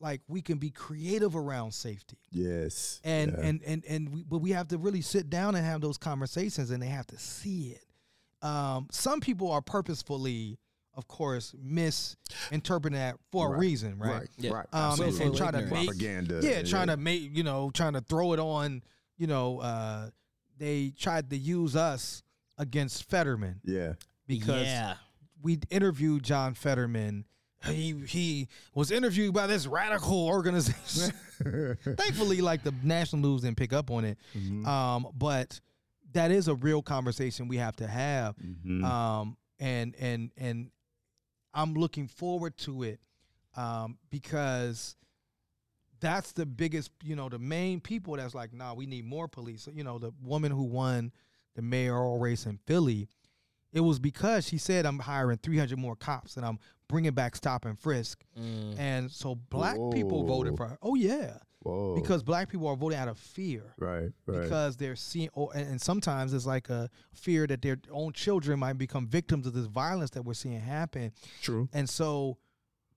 like, we can be creative around safety, Yes. and Yeah. and and and we, but we have to really sit down and have those conversations, and they have to see it. Um, some people are purposefully, of course, misinterpreting that for a reason, right? Right. Yeah. Right. Um, and, and try to make propaganda. yeah, trying to make you know, trying to throw it on. You know, uh, they tried to use us against Fetterman Yeah. because yeah. we interviewed John Fetterman. He he was interviewed by this radical organization. Thankfully, like the national news didn't pick up on it. Mhm. Um, but that is a real conversation we have to have. Mhm. Um, and and and I'm looking forward to it um, because that's the biggest, you know, the main people that's like, nah, we need more police. You know, the woman who won the mayoral race in Philly, it was because she said, I'm hiring 300 more cops and I'm bringing back stop and frisk. Mm. And so black people voted for her. Oh, yeah. Whoa. Because black people are voting out of fear right. Right. because they're seeing, or, and, and sometimes it's like a fear that their own children might become victims of this violence that we're seeing happen. True. And so,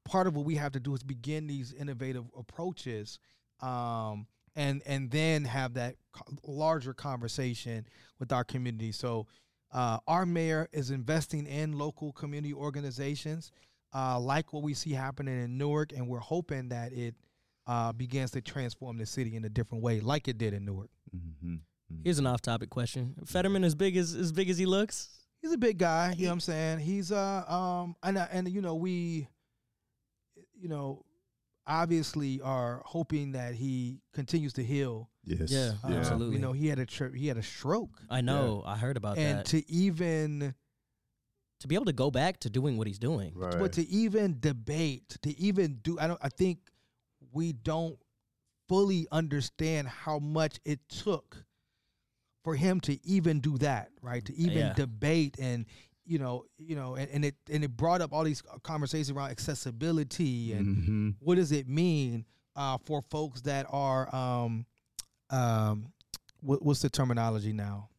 part of what we have to do is begin these innovative approaches, um, and and then have that larger conversation with our community. So, uh, our mayor is investing in local community organizations, uh, like what we see happening in Newark, and we're hoping that it uh, begins to transform the city in a different way, like it did in Newark. Mm-hmm. Here's an off-topic question: Fetterman as big as as big as he looks? He's a big guy. You know what I'm saying? He's uh um and uh, and you know we, you know, obviously are hoping that he continues to heal. Yes. Yeah, Uh, Absolutely. You know, he had a tr- he had a stroke, I know. I heard about and that. to even to be able to go back to doing what he's doing. Right. but to even debate, to even do, I don't. I think we don't fully understand how much it took for him to even do that, right? To even Yeah. debate and you know, you know, and, and it and it brought up all these conversations around accessibility and Mm-hmm. what does it mean uh, for folks that are um um what, what's the terminology now?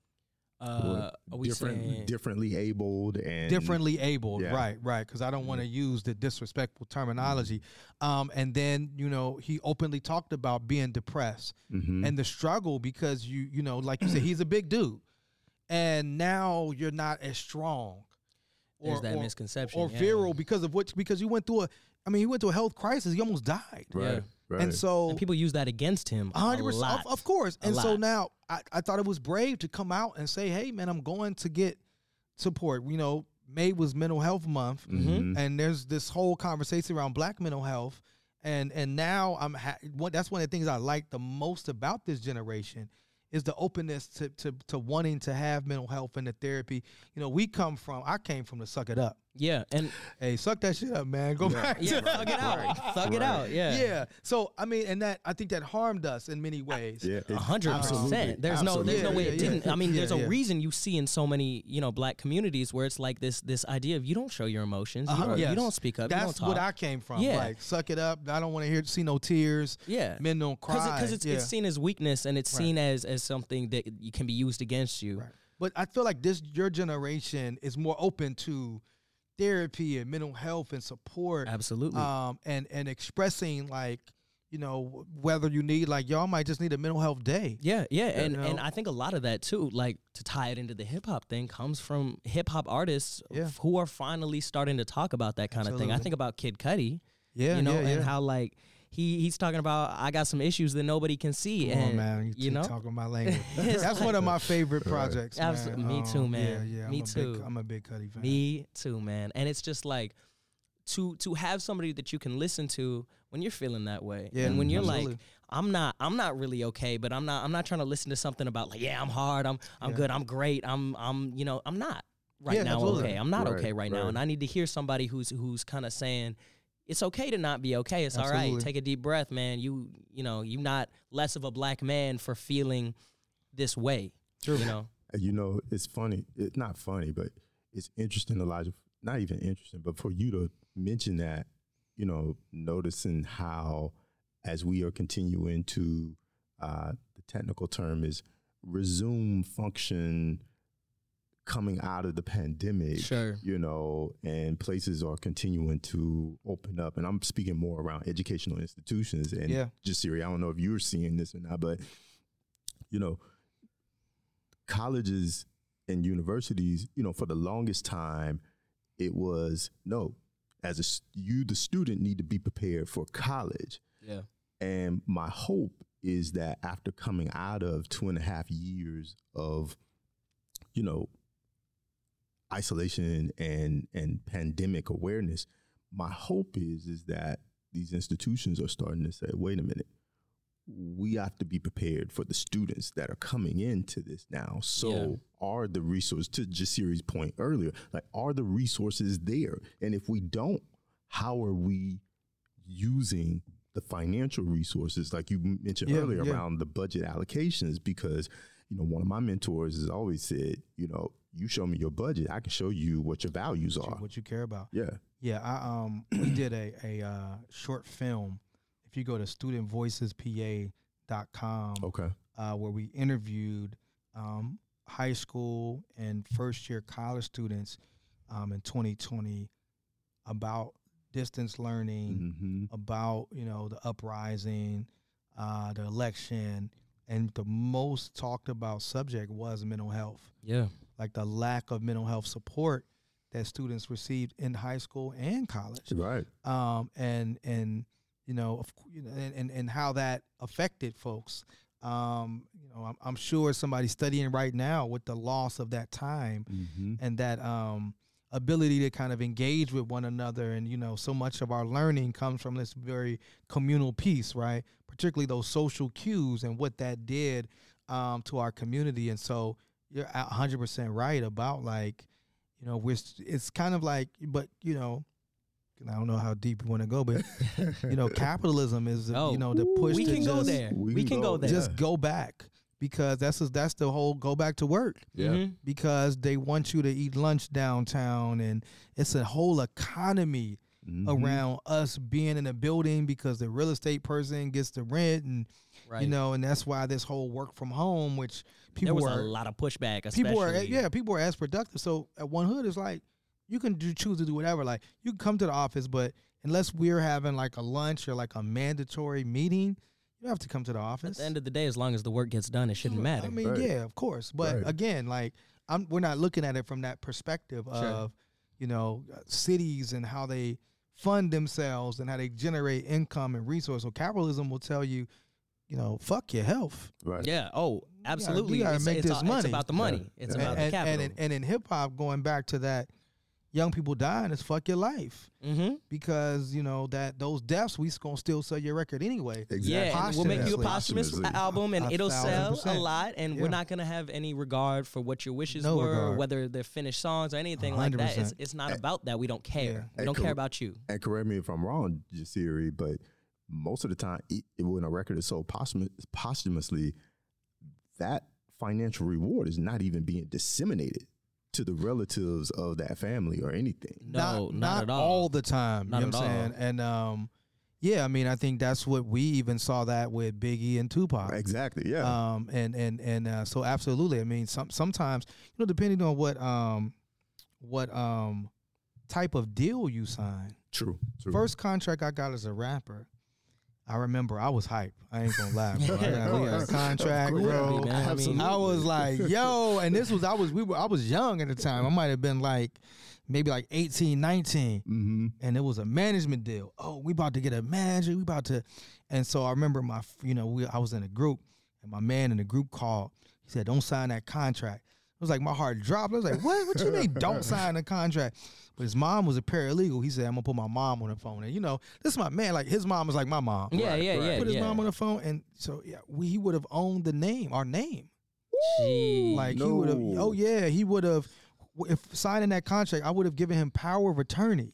Uh, are we Different, saying differently abled and differently abled yeah. right right because i don't want to use the disrespectful terminology um and then you know he openly talked about being depressed Mhm. and the struggle because you you know like you said he's a big dude and now you're not as strong there's that or, misconception or yeah. virile because of which because you went through a i mean he went through a health crisis he almost died right, Yeah. right. and so And people use that against him a 100% lot. Of, of course. And so now I, I thought it was brave to come out and say, hey, man, I'm going to get support. You know, May was Mental Health Month, Mhm. and there's this whole conversation around black mental health. And and now I'm ha- one, that's one of the things I like the most about this generation is the openness to, to to wanting to have mental health and the therapy. You know, we come from I came from the suck it up. Yeah, and Hey, suck that shit up, man. Go back. yeah, to- thug it out, thug it Right. out. Yeah, yeah. So I mean, and that I think that harmed us in many ways. yeah, A hundred percent. There's no, there's no way Yeah, it didn't. yeah. I mean, there's Yeah, a yeah. reason you see in so many, you know, black communities where it's like this, this idea of you don't show your emotions, you, Uh-huh, don't, yes. you don't speak up, you don't That's talk. what I came from. Yeah. Like, suck it up. I don't want to hear see no tears. yeah, Men don't cry. because it's, yeah. it's seen as weakness and it's Right. seen as as something that you can be used against you. Right. But I feel like this your generation is more open to therapy and mental health and support. Absolutely. Um, and and expressing like you know whether you need like y'all might just need a mental health day. Yeah, yeah, and you and? I think a lot of that too, like to tie it into the hip hop thing, comes from hip hop artists Yeah. who are finally starting to talk about that kind of thing. I think about Kid Cudi, Yeah, you know, yeah, yeah. and how like he he's talking about I got some issues that nobody can see, Come on, and man, you, you keep know, talking my language. It's That's one of my favorite projects. man. Absolutely. Me too, Um, man. Yeah, yeah. Me I'm too. Big, I'm a big Cudi fan. me too, man. And it's just like to to have somebody that you can listen to when you're feeling that way, Yeah, and when you're like. I'm not I'm not really okay, but I'm not I'm not trying to listen to something about like yeah I'm hard I'm I'm Yeah. good I'm great I'm I'm you know I'm not right Yeah, now absolutely. okay I'm not Right, okay right, now and I need to hear somebody who's who's kind of saying it's okay to not be okay it's all right take a deep breath man you you know you're not less of a black man for feeling this way True. you know you know, it's funny. It's not funny, but it's interesting, Elijah. Not even interesting, but for you to mention that, you know, noticing how, as we are continuing to, uh, the technical term is resume function coming out of the pandemic. Sure. You know, and places are continuing to open up. And I'm speaking more around educational institutions and Yeah. Jasiri. I don't know if you're seeing this or not, but you know, colleges and universities, you know, for the longest time, it was no, as a you, the student, need to be prepared for college. yeah And my hope is that after coming out of two and a half years of, you know, isolation and and pandemic awareness, my hope is is that these institutions are starting to say, wait a minute, we have to be prepared for the students that are coming into this now. So Yeah. are the resources to Jasiri's point earlier, like are the resources there? And if we don't, how are we using the financial resources like you mentioned Yeah, earlier yeah. around the budget allocations because you know one of my mentors has always said you know you show me your budget i can show you what your values What you- are what you care about. yeah Yeah, I um we did a a uh, short film. If you go to studentvoicespa.com, okay uh, where we interviewed um, high school and first year college students um, in 2020 about distance learning, hmm about you know the uprising, uh, the election, and the most talked about subject was mental health, yeah. Like the lack of mental health support that students received in high school and college. Right. Um, and and you know, of, you know, and, and and how that affected folks. Um, you know, I'm, I'm sure somebody's studying right now with the loss of that time Mm-hmm. and that um, ability to kind of engage with one another. And you know, so much of our learning comes from this very communal piece, right? Particularly those social cues and what that did um, to our community. And so you're hundred percent right about like, you know, we're it's kind of like, but you know. I don't know how deep you want to go, but you know, capitalism is Oh, you know the push we to can go there. we We, can can go go there. there. just go back because that's that's the whole go back to work Yeah. Mhm. because they want you to eat lunch downtown and it's a whole economy Mhm. around us being in a building because the real estate person gets the rent and Right. you know and that's why this whole work from home which there people was are a lot of pushback. Especially. people are yeah people are as productive so at one hood it's like you can do choose to do whatever like you can come to the office but unless we're having like a lunch or like a mandatory meeting you have to come to the office At the end of the day, as long as the work gets done, it shouldn't matter. I mean, Right. yeah, of course. But Right. again, like I'm we're not looking at it from that perspective Sure. of, you know, uh, cities and how they fund themselves and how they generate income and resource. So capitalism will tell you, you know, fuck your health. Right. yeah. Oh, absolutely. gotta it's, make it's this all- money. It's about the money. Yeah. It's Yeah. about and, the capital. and, and in hip hop, going back to that, young people dying is fuck your life mm-hmm. because you know that those deaths we gonna still sell your record anyway. Exactly. Yeah, we'll make you a posthumous Posthumously. album, and A it'll thousand sell a lot. And Yeah. we're not gonna have any regard for what your wishes No were, or regard. whether they're finished songs or anything like that. It's, it's not about that. We don't care. Yeah. We don't Hey, care about you. and correct me if I'm wrong, Jasiri, but most of the time, e- when a record is sold posthum- posthumously, that financial reward is not even being disseminated to the relatives of that family or anything. No, not, at all. all the time. Not you know at what I'm saying? And um, yeah, I mean, I think that's what we even saw that with Biggie and Tupac. Exactly. Yeah. Um, and and and uh, so absolutely. I mean, some sometimes you know, depending on what um, what um, type of deal you sign. true. True. First contract I got as a rapper. I remember I was hype. I ain't gonna lie, bro. I got, we got a contract, bro. I mean- I was like, yo, and this was I was we were I was young at the time. I might have been like maybe like 18, 19 Mm-hmm. and it was a management deal. Oh, we about to get a manager. We about to, and so I remember my, you know, we I was in a group, and my man in the group called. He said, "Don't sign that contract." It was like my heart dropped. I was like, "What? What you mean? Don't sign the contract?" But his mom was a paralegal. He said, "I'm gonna put my mom on the phone." And you know, this is my man. Like his mom is like my mom. Yeah, Right, yeah, right. yeah. Put his yeah. mom on the phone, and so yeah, we, he would have owned the name, our name. Jeez. Like he would have. Oh yeah, he would have. If signing that contract, I would have given him power of attorney,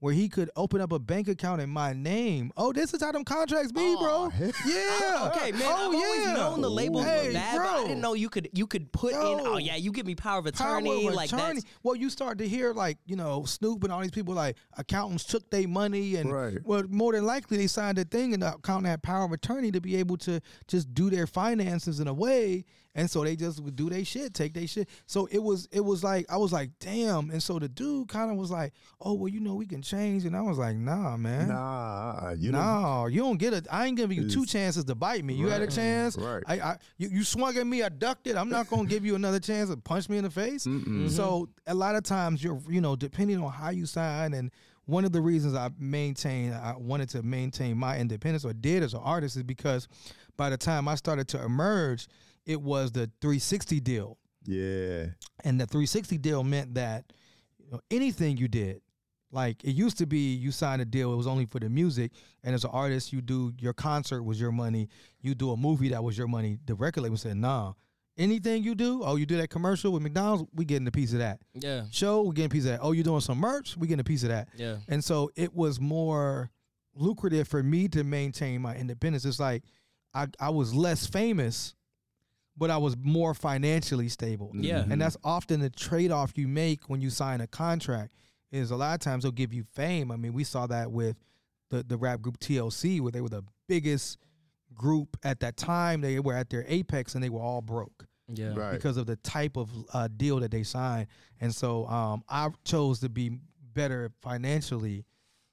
where he could open up a bank account in my name. Oh, this is how them contracts be, bro. Aw, heck. Yeah. Okay, man. Oh I've always yeah. known the labels Hey, were bad, but I bro. didn't know you could you could put in. Oh yeah, you give me power of attorney. Power attorney. of like attorney. that's Well, you start to hear like you know Snoop and all these people like accountants took their money and Right. well more than likely they signed a thing and the accountant had power of attorney to be able to just do their finances in a way and so they just would do their shit take their shit so it was it was like I was like damn and so the dude kind of was like oh well you know we can change and I was like nah man Nah, you know. no, you don't get it. I ain't giving you two chances to bite me. You had a chance. Right. I, I you, you swung at me. I ducked it. I'm not gonna give you another chance to punch me in the face. Mm-mm. So a lot of times you're, you know, depending on how you sign, and one of the reasons I maintain, I wanted to maintain my independence or did as an artist is because by the time I started to emerge, it was the 360 deal, Yeah. and the 360 deal meant that you know, anything you did. Like it used to be, you signed a deal; it was only for the music, and as an artist, you do your concert was your money. You do a movie that was your money. The record label said, "Nah, anything you do, oh, you do that commercial with McDonald's, we getting a piece of that. yeah, Show, we getting a piece of that. Oh, you doing some merch, we getting a piece of that." yeah. And so it was more lucrative for me to maintain my independence. It's like I, I was less famous, but I was more financially stable. Yeah. Mhm. And that's often the trade off you make when you sign a contract. Is a lot of times they'll give you fame. I mean, we saw that with the the rap group TLC, where they were the biggest group at that time. They were at their apex and they were all broke Yeah. right. because of the type of uh, deal that they signed. And so um, I chose to be better financially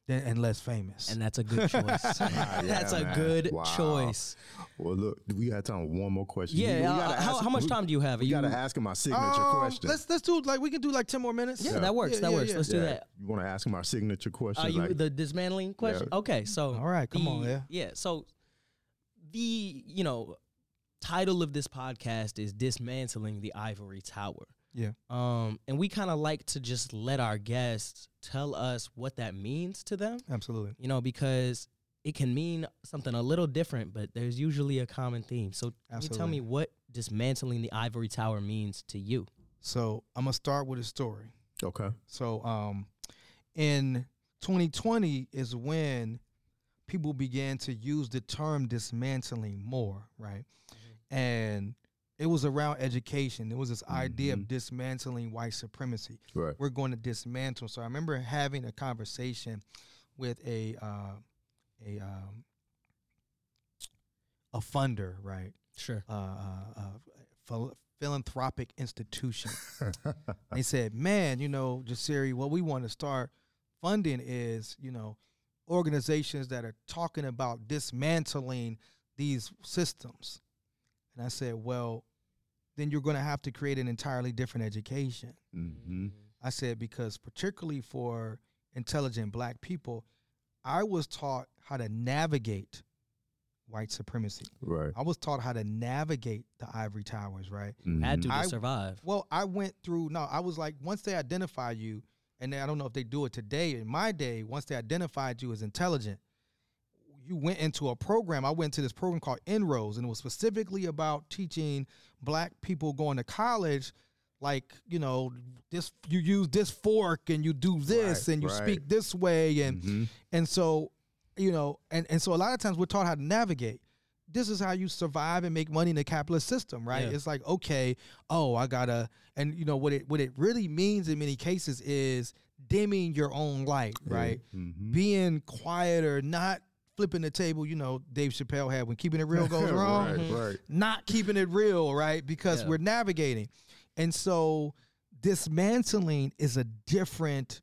than, and less famous. And that's a good choice. Yeah, that's a good Wow. choice. Well, look, we got time for one more question. Yeah. We- we uh, gotta how, ask- how much we- time do you have? Are you, gotta ask him my signature Um, question. Let's let's do like we can do like ten more minutes. yeah, Yeah. that works. Yeah, that yeah, works. yeah. Let's do that. You want to ask him our signature question? Are you like, the dismantling question? Okay, so All right, come on, yeah. yeah. So the you know title of this podcast is dismantling the ivory tower. Yeah. Um, and we kind of like to just let our guests tell us what that means to them. Absolutely. You know, because it can mean something a little different, but there's usually a common theme. So can you tell me what dismantling the ivory tower means to you? So I'm gonna start with a story. okay. So um, in 2020 is when people began to use the term dismantling more, right? And it was around education. There was this idea of Mhm. dismantling white supremacy. Right. We're going to dismantle. So I remember having a conversation with a uh, a um, a funder, right? Sure. uh, uh, uh, phil- philanthropic institution. they said, "Man, you know, Jasiri, what we want to start funding is, you know, organizations that are talking about dismantling these systems." And I said, "Well, then you're going to have to create an entirely different education." hmm I said because particularly for intelligent black people, I was taught how to navigate white supremacy. Right. I was taught how to navigate the ivory towers, right? Had to to I- survive. Well, I went through no, I was like once they identify you, and I don't know if they do it today. In my day, once they identified you as intelligent, you went into a program. I went to this program called Inroads, and it was specifically about teaching black people going to college, like you know, this you use this fork and you do this Right, and you right. speak this way, and Mhm. and so, you know, and, and so a lot of times we're taught how to navigate. This is how you survive and make money in the capitalist system, right? Yeah. It's like, okay, oh, I gotta and you know what it what it really means in many cases is dimming your own light, right? Mhm. Being quieter, not flipping the table, you know, Dave Chappelle had when keeping it real goes wrong right. Right. not keeping it real, right? Because Yeah. we're navigating. And so dismantling is a different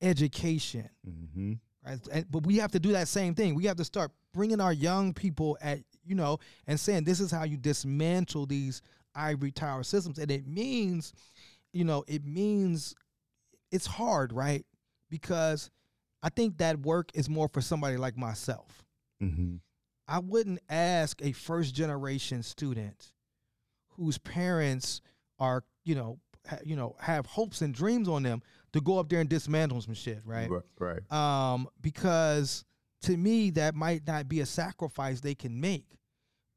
education, hmm right? And, but we have to do that same thing. We have to start bringing our young people at, you know, and saying this is how you dismantle these ivory tower systems. And it means, you know, it means it's hard, right? Because I think that work is more for somebody like myself. hmm I wouldn't ask a first generation student whose parents are, you know, ha, you know, have hopes and dreams on them to go up there and dismantle some shit, right? Right. Right. Um, because to me that might not be a sacrifice they can make,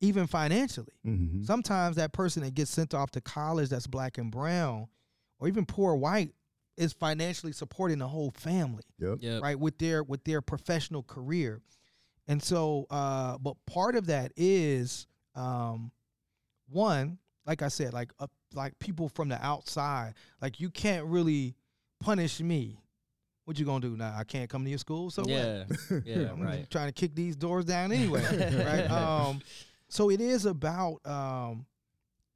even financially. hmm Sometimes that person that gets sent off to college that's black and brown, or even poor white, is financially supporting the whole family Yep. Yeah. right with their with their professional career and so uh but part of that is um one like i said like uh, like people from the outside like you can't really punish me what you gonna do now i can't come to your school so what? yeah. Yeah. I'm right. trying to kick these doors down anyway, right? Um, so it is about, um,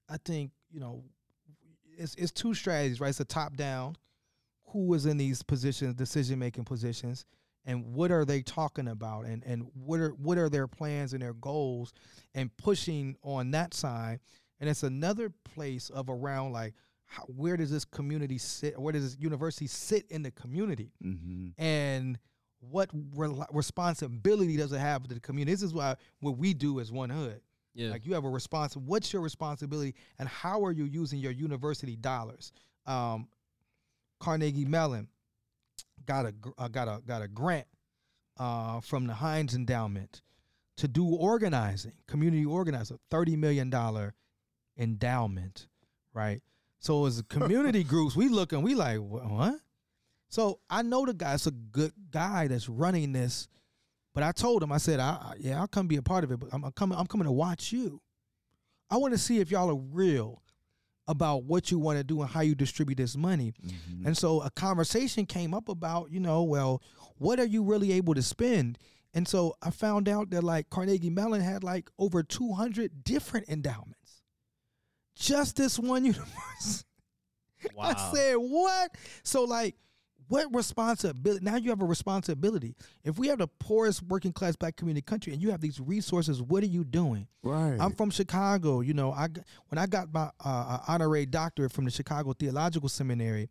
I think, you know, it's it's two strategies, right? It's a top down, who is in these positions, decision making positions, and what are they talking about, and and what are what are their plans and their goals, and pushing on that side, and it's another place of around like. How, where does this community sit? Where does this university sit in the community? hmm and what re- responsibility does it have to the community? This is why what we do as One Hood. Yeah. Like you have a response. What's your responsibility, and how are you using your university dollars? Um, Carnegie Mellon got a uh, got a got a grant uh, from the Heinz Endowment to do organizing, community organizing, thirty million dollar endowment, right? So as community groups, we look and we like what? So I know the guy's a good guy that's running this, but I told him I said, I, I- yeah, I'll come be a part of it, but I'm, I'm coming. I'm coming to watch you. I want to see if y'all are real about what you want to do and how you distribute this money. hmm And so a conversation came up about, you know, well, what are you really able to spend? And so I found out that like Carnegie Mellon had like over 200 different endowments. Just this one universe. Wow. I said, what? So like what responsibility? Now you have a responsibility. If we have the poorest working class black community in the country and you have these resources, what are you doing? Right. I'm from Chicago. You know, I when I got my uh, honorary doctorate from the Chicago Theological Seminary,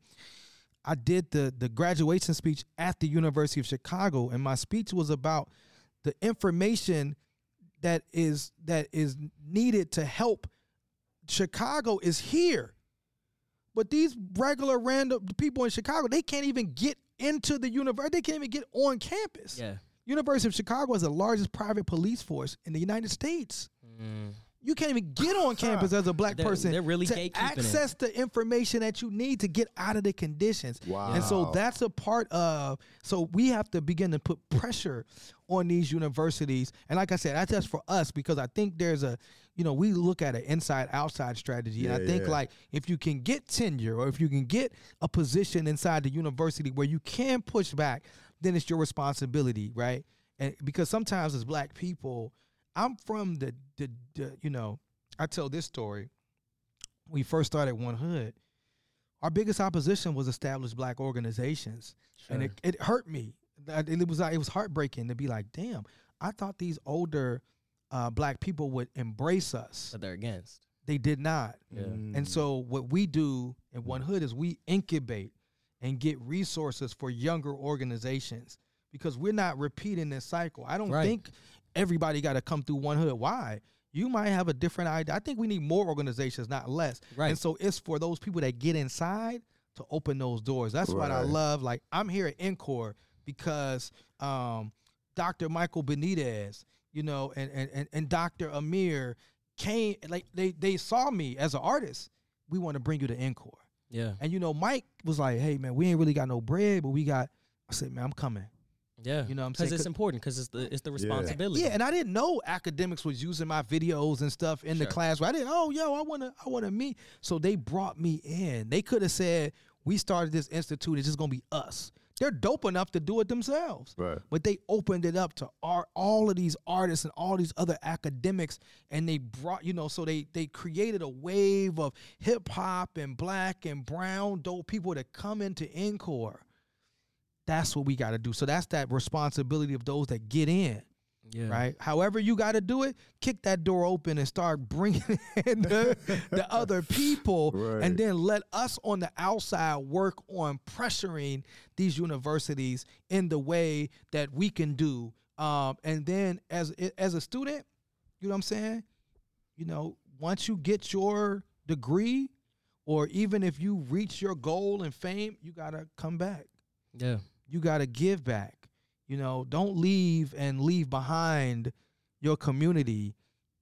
I did the the graduation speech at the University of Chicago, and my speech was about the information that is that is needed to help. Chicago is here, but these regular random people in Chicago, they can't even get into the university. They can't even get on campus. Yeah. University of Chicago is the largest private police force in the United States. Mm. You can't even get on campus as a black They're- person they're really to gatekeeping it. access the information that you need to get out of the conditions. Wow. And so that's a part of so we have to begin to put pressure on these universities. And like I said, that's just for us because I think there's a you know, we look at an inside outside strategy. Yeah, and I think yeah. like if you can get tenure or if you can get a position inside the university where you can push back, then it's your responsibility, right? And because sometimes as black people, I'm from the the, the you know, I tell this story. We first started One Hood. Our biggest opposition was established black organizations, and it, it hurt me. It was like it was heartbreaking to be like, damn, I thought these older uh, black people would embrace us. But they're against. They did not. Yeah. And so what we do in One Hood is we incubate and get resources for younger organizations because we're not repeating this cycle. I don't Right. think everybody got to come through One Hood. Why? You might have a different idea. I think we need more organizations, not less. Right. And so it's for those people that get inside to open those doors. That's what I love. Like I'm here at NCORE because um, Dr. Michael Benitez, you know, and and and, and Dr. Amir came like they they saw me as an artist. We want to bring you to NCORE. Yeah. And you know, Mike was like, "Hey man, we ain't really got no bread, but we got." I said, "Man, I'm coming." Yeah. You know what I'm Because saying? it's 'Cause- important because it's the it's the responsibility. Yeah, and I didn't know academics was using my videos and stuff in the Sure. class. I didn't. Oh, yo, I wanna, I wanna meet. So they brought me in. They could have said, "We started this institute. It's just gonna be us." They're dope enough to do it themselves. Right. But they opened it up to art, all of these artists and all these other academics, and they brought, you know, so they they created a wave of hip hop and black and brown dope people to come into NCORE. That's what we got to do. So that's that responsibility of those that get in Yeah. right? However you got to do it, kick that door open and start bringing in the, the other people, Right. and then let us on the outside work on pressuring these universities in the way that we can do. Um, and then as as a student, you know what I'm saying? You know, once you get your degree, or even if you reach your goal and fame, you gotta come back Yeah. You got to give back. You know, don't leave and leave behind your community.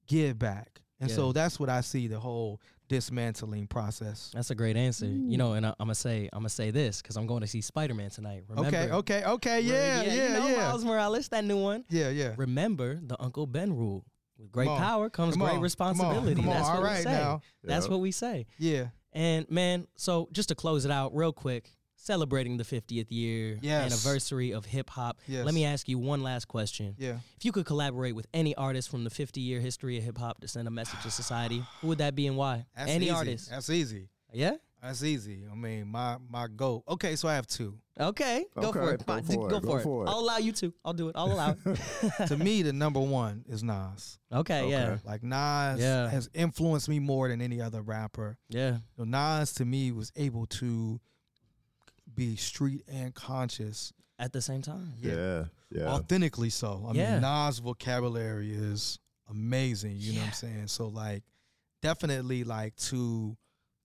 Give back. And so that's what I see the whole dismantling process. That's a great answer. You know, and I, I'm gonna say I'm gonna say this because I'm going to see Spider Man tonight. Remember? Okay, okay, okay. Yeah, yeah, you yeah. know Yeah, Miles Morales, that new one. yeah, yeah. Remember the Uncle Ben rule. With great Come power comes Come great on, come on, responsibility. come on. That's All what we right say. now. That's Yep. what we say. Yeah. And man, so just to close it out real quick, celebrating the 50th year Yes. anniversary of hip hop. Yes. Let me ask you one last question. Yeah. If you could collaborate with any artist from the 50 year history of hip hop to send a message to society, who would that be and why? That's any easy. artist. That's easy. Yeah? That's easy. I mean, my my goal. Okay, so I have two. Okay. Go Okay, for it. go for Go, it, go for, it. for it. I'll allow you to. I'll do it. I'll allow it. to me, the number one is Nas. okay, yeah. Like Nas Yeah. has influenced me more than any other rapper. Yeah. You know, Nas to me was able to be street and conscious, At the same time. Yeah. Yeah. authentically so. I Yeah. mean, Nas vocabulary is amazing. You know what I'm saying? So like, definitely like to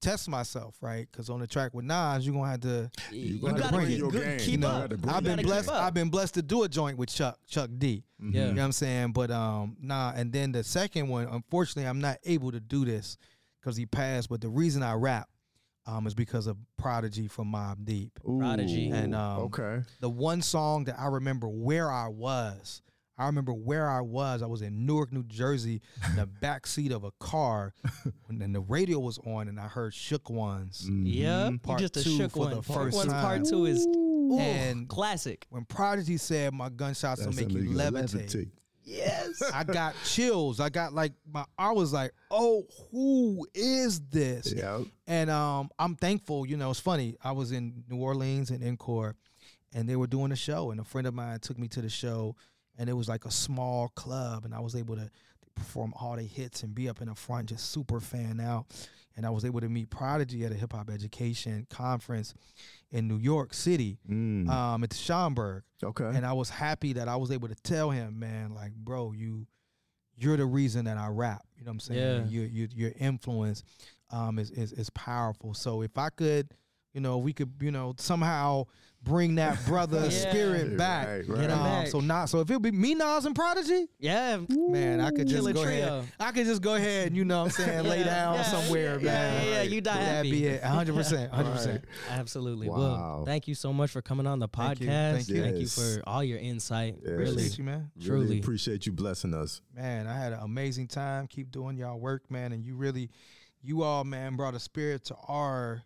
test myself, right? Because on the track with Nas, you're gonna have to. You, gotta gotta bring keep, your good- game. keep You know, up. I've been blessed. I've been blessed to do a joint with Chuck Chuck D. Mhm. Yeah. You know what I'm saying? But um, nah. And then the second one, unfortunately, I'm not able to do this because he passed. But the reason I rap um is because of Prodigy from Mobb Deep. Prodigy. And, um, okay. the one song that I remember where I was. I remember where I was. I was in Newark, New Jersey, in the back seat of a car, and the radio was on, and I heard "Shook Ones." Yeah. Mhm. You Part just a two shook for one. the Part first one's time. part two is ooh, And classic. when Prodigy said, "My gunshots will make you something levitate," Yes. I got chills. I got like my I was like, "Oh, who is this?" Yeah. And um I'm thankful, you know, it's funny. I was in New Orleans and NCORE and they were doing a show and a friend of mine took me to the show and it was like a small club and I was able to perform all the hits and be up in the front just super fan out. And I was able to meet Prodigy at a hip hop education conference in New York City, Mm. um, at the Schomburg okay. and I was happy that I was able to tell him, man, like, bro, you you're the reason that I rap. You know what I'm saying? Yeah. Your your your influence um is, is is powerful. So if I could, you know, we could, you know, somehow bring that brother Yeah. spirit back. Right, Get right. him Um, back. so not so if it would be me, Nas, and Prodigy, yeah. man, I could just Killer go ahead. I could just go ahead and you know what I'm saying, lay down yeah, somewhere, yeah, man. Yeah, yeah, you die That'd happy. be it. 100 percent 100 percent Absolutely. Wow. Well, thank you so much for coming on the Thank you. podcast. Thank you. Thank you for all your insight. Yes. Really. Appreciate you, man. Really truly. appreciate you blessing us. man i had an amazing time keep doing y'all work man and you really you all man brought a spirit to our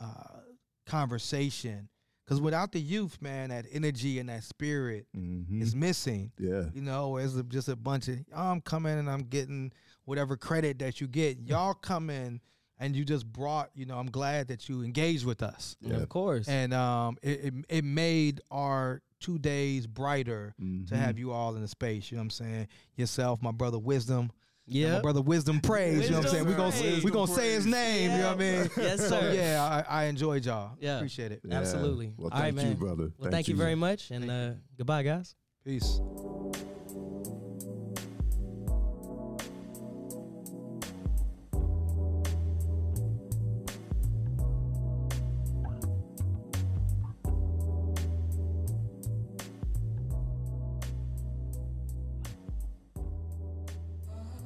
uh conversation because without the youth man that energy and that spirit Mm-hmm. is missing Yeah. you know it's just a bunch of i'm coming and i'm getting whatever credit that you get y'all come in and you just brought you know i'm glad that you engaged with us Yeah. Of course. and um it, it, it made our two days brighter to Mhm. have you all in the space you know what i'm saying yourself my brother wisdom yeah. my brother Wisdom Praise. you know what I'm saying? We're gonna Praise. we gonna say his name. You know what I mean? Yes, So sir. yeah, I, I enjoyed y'all. Yeah. Appreciate it. Yeah. Absolutely. Well, All right, thank you, brother. Well, thank, you very much, and uh, goodbye, guys. Peace.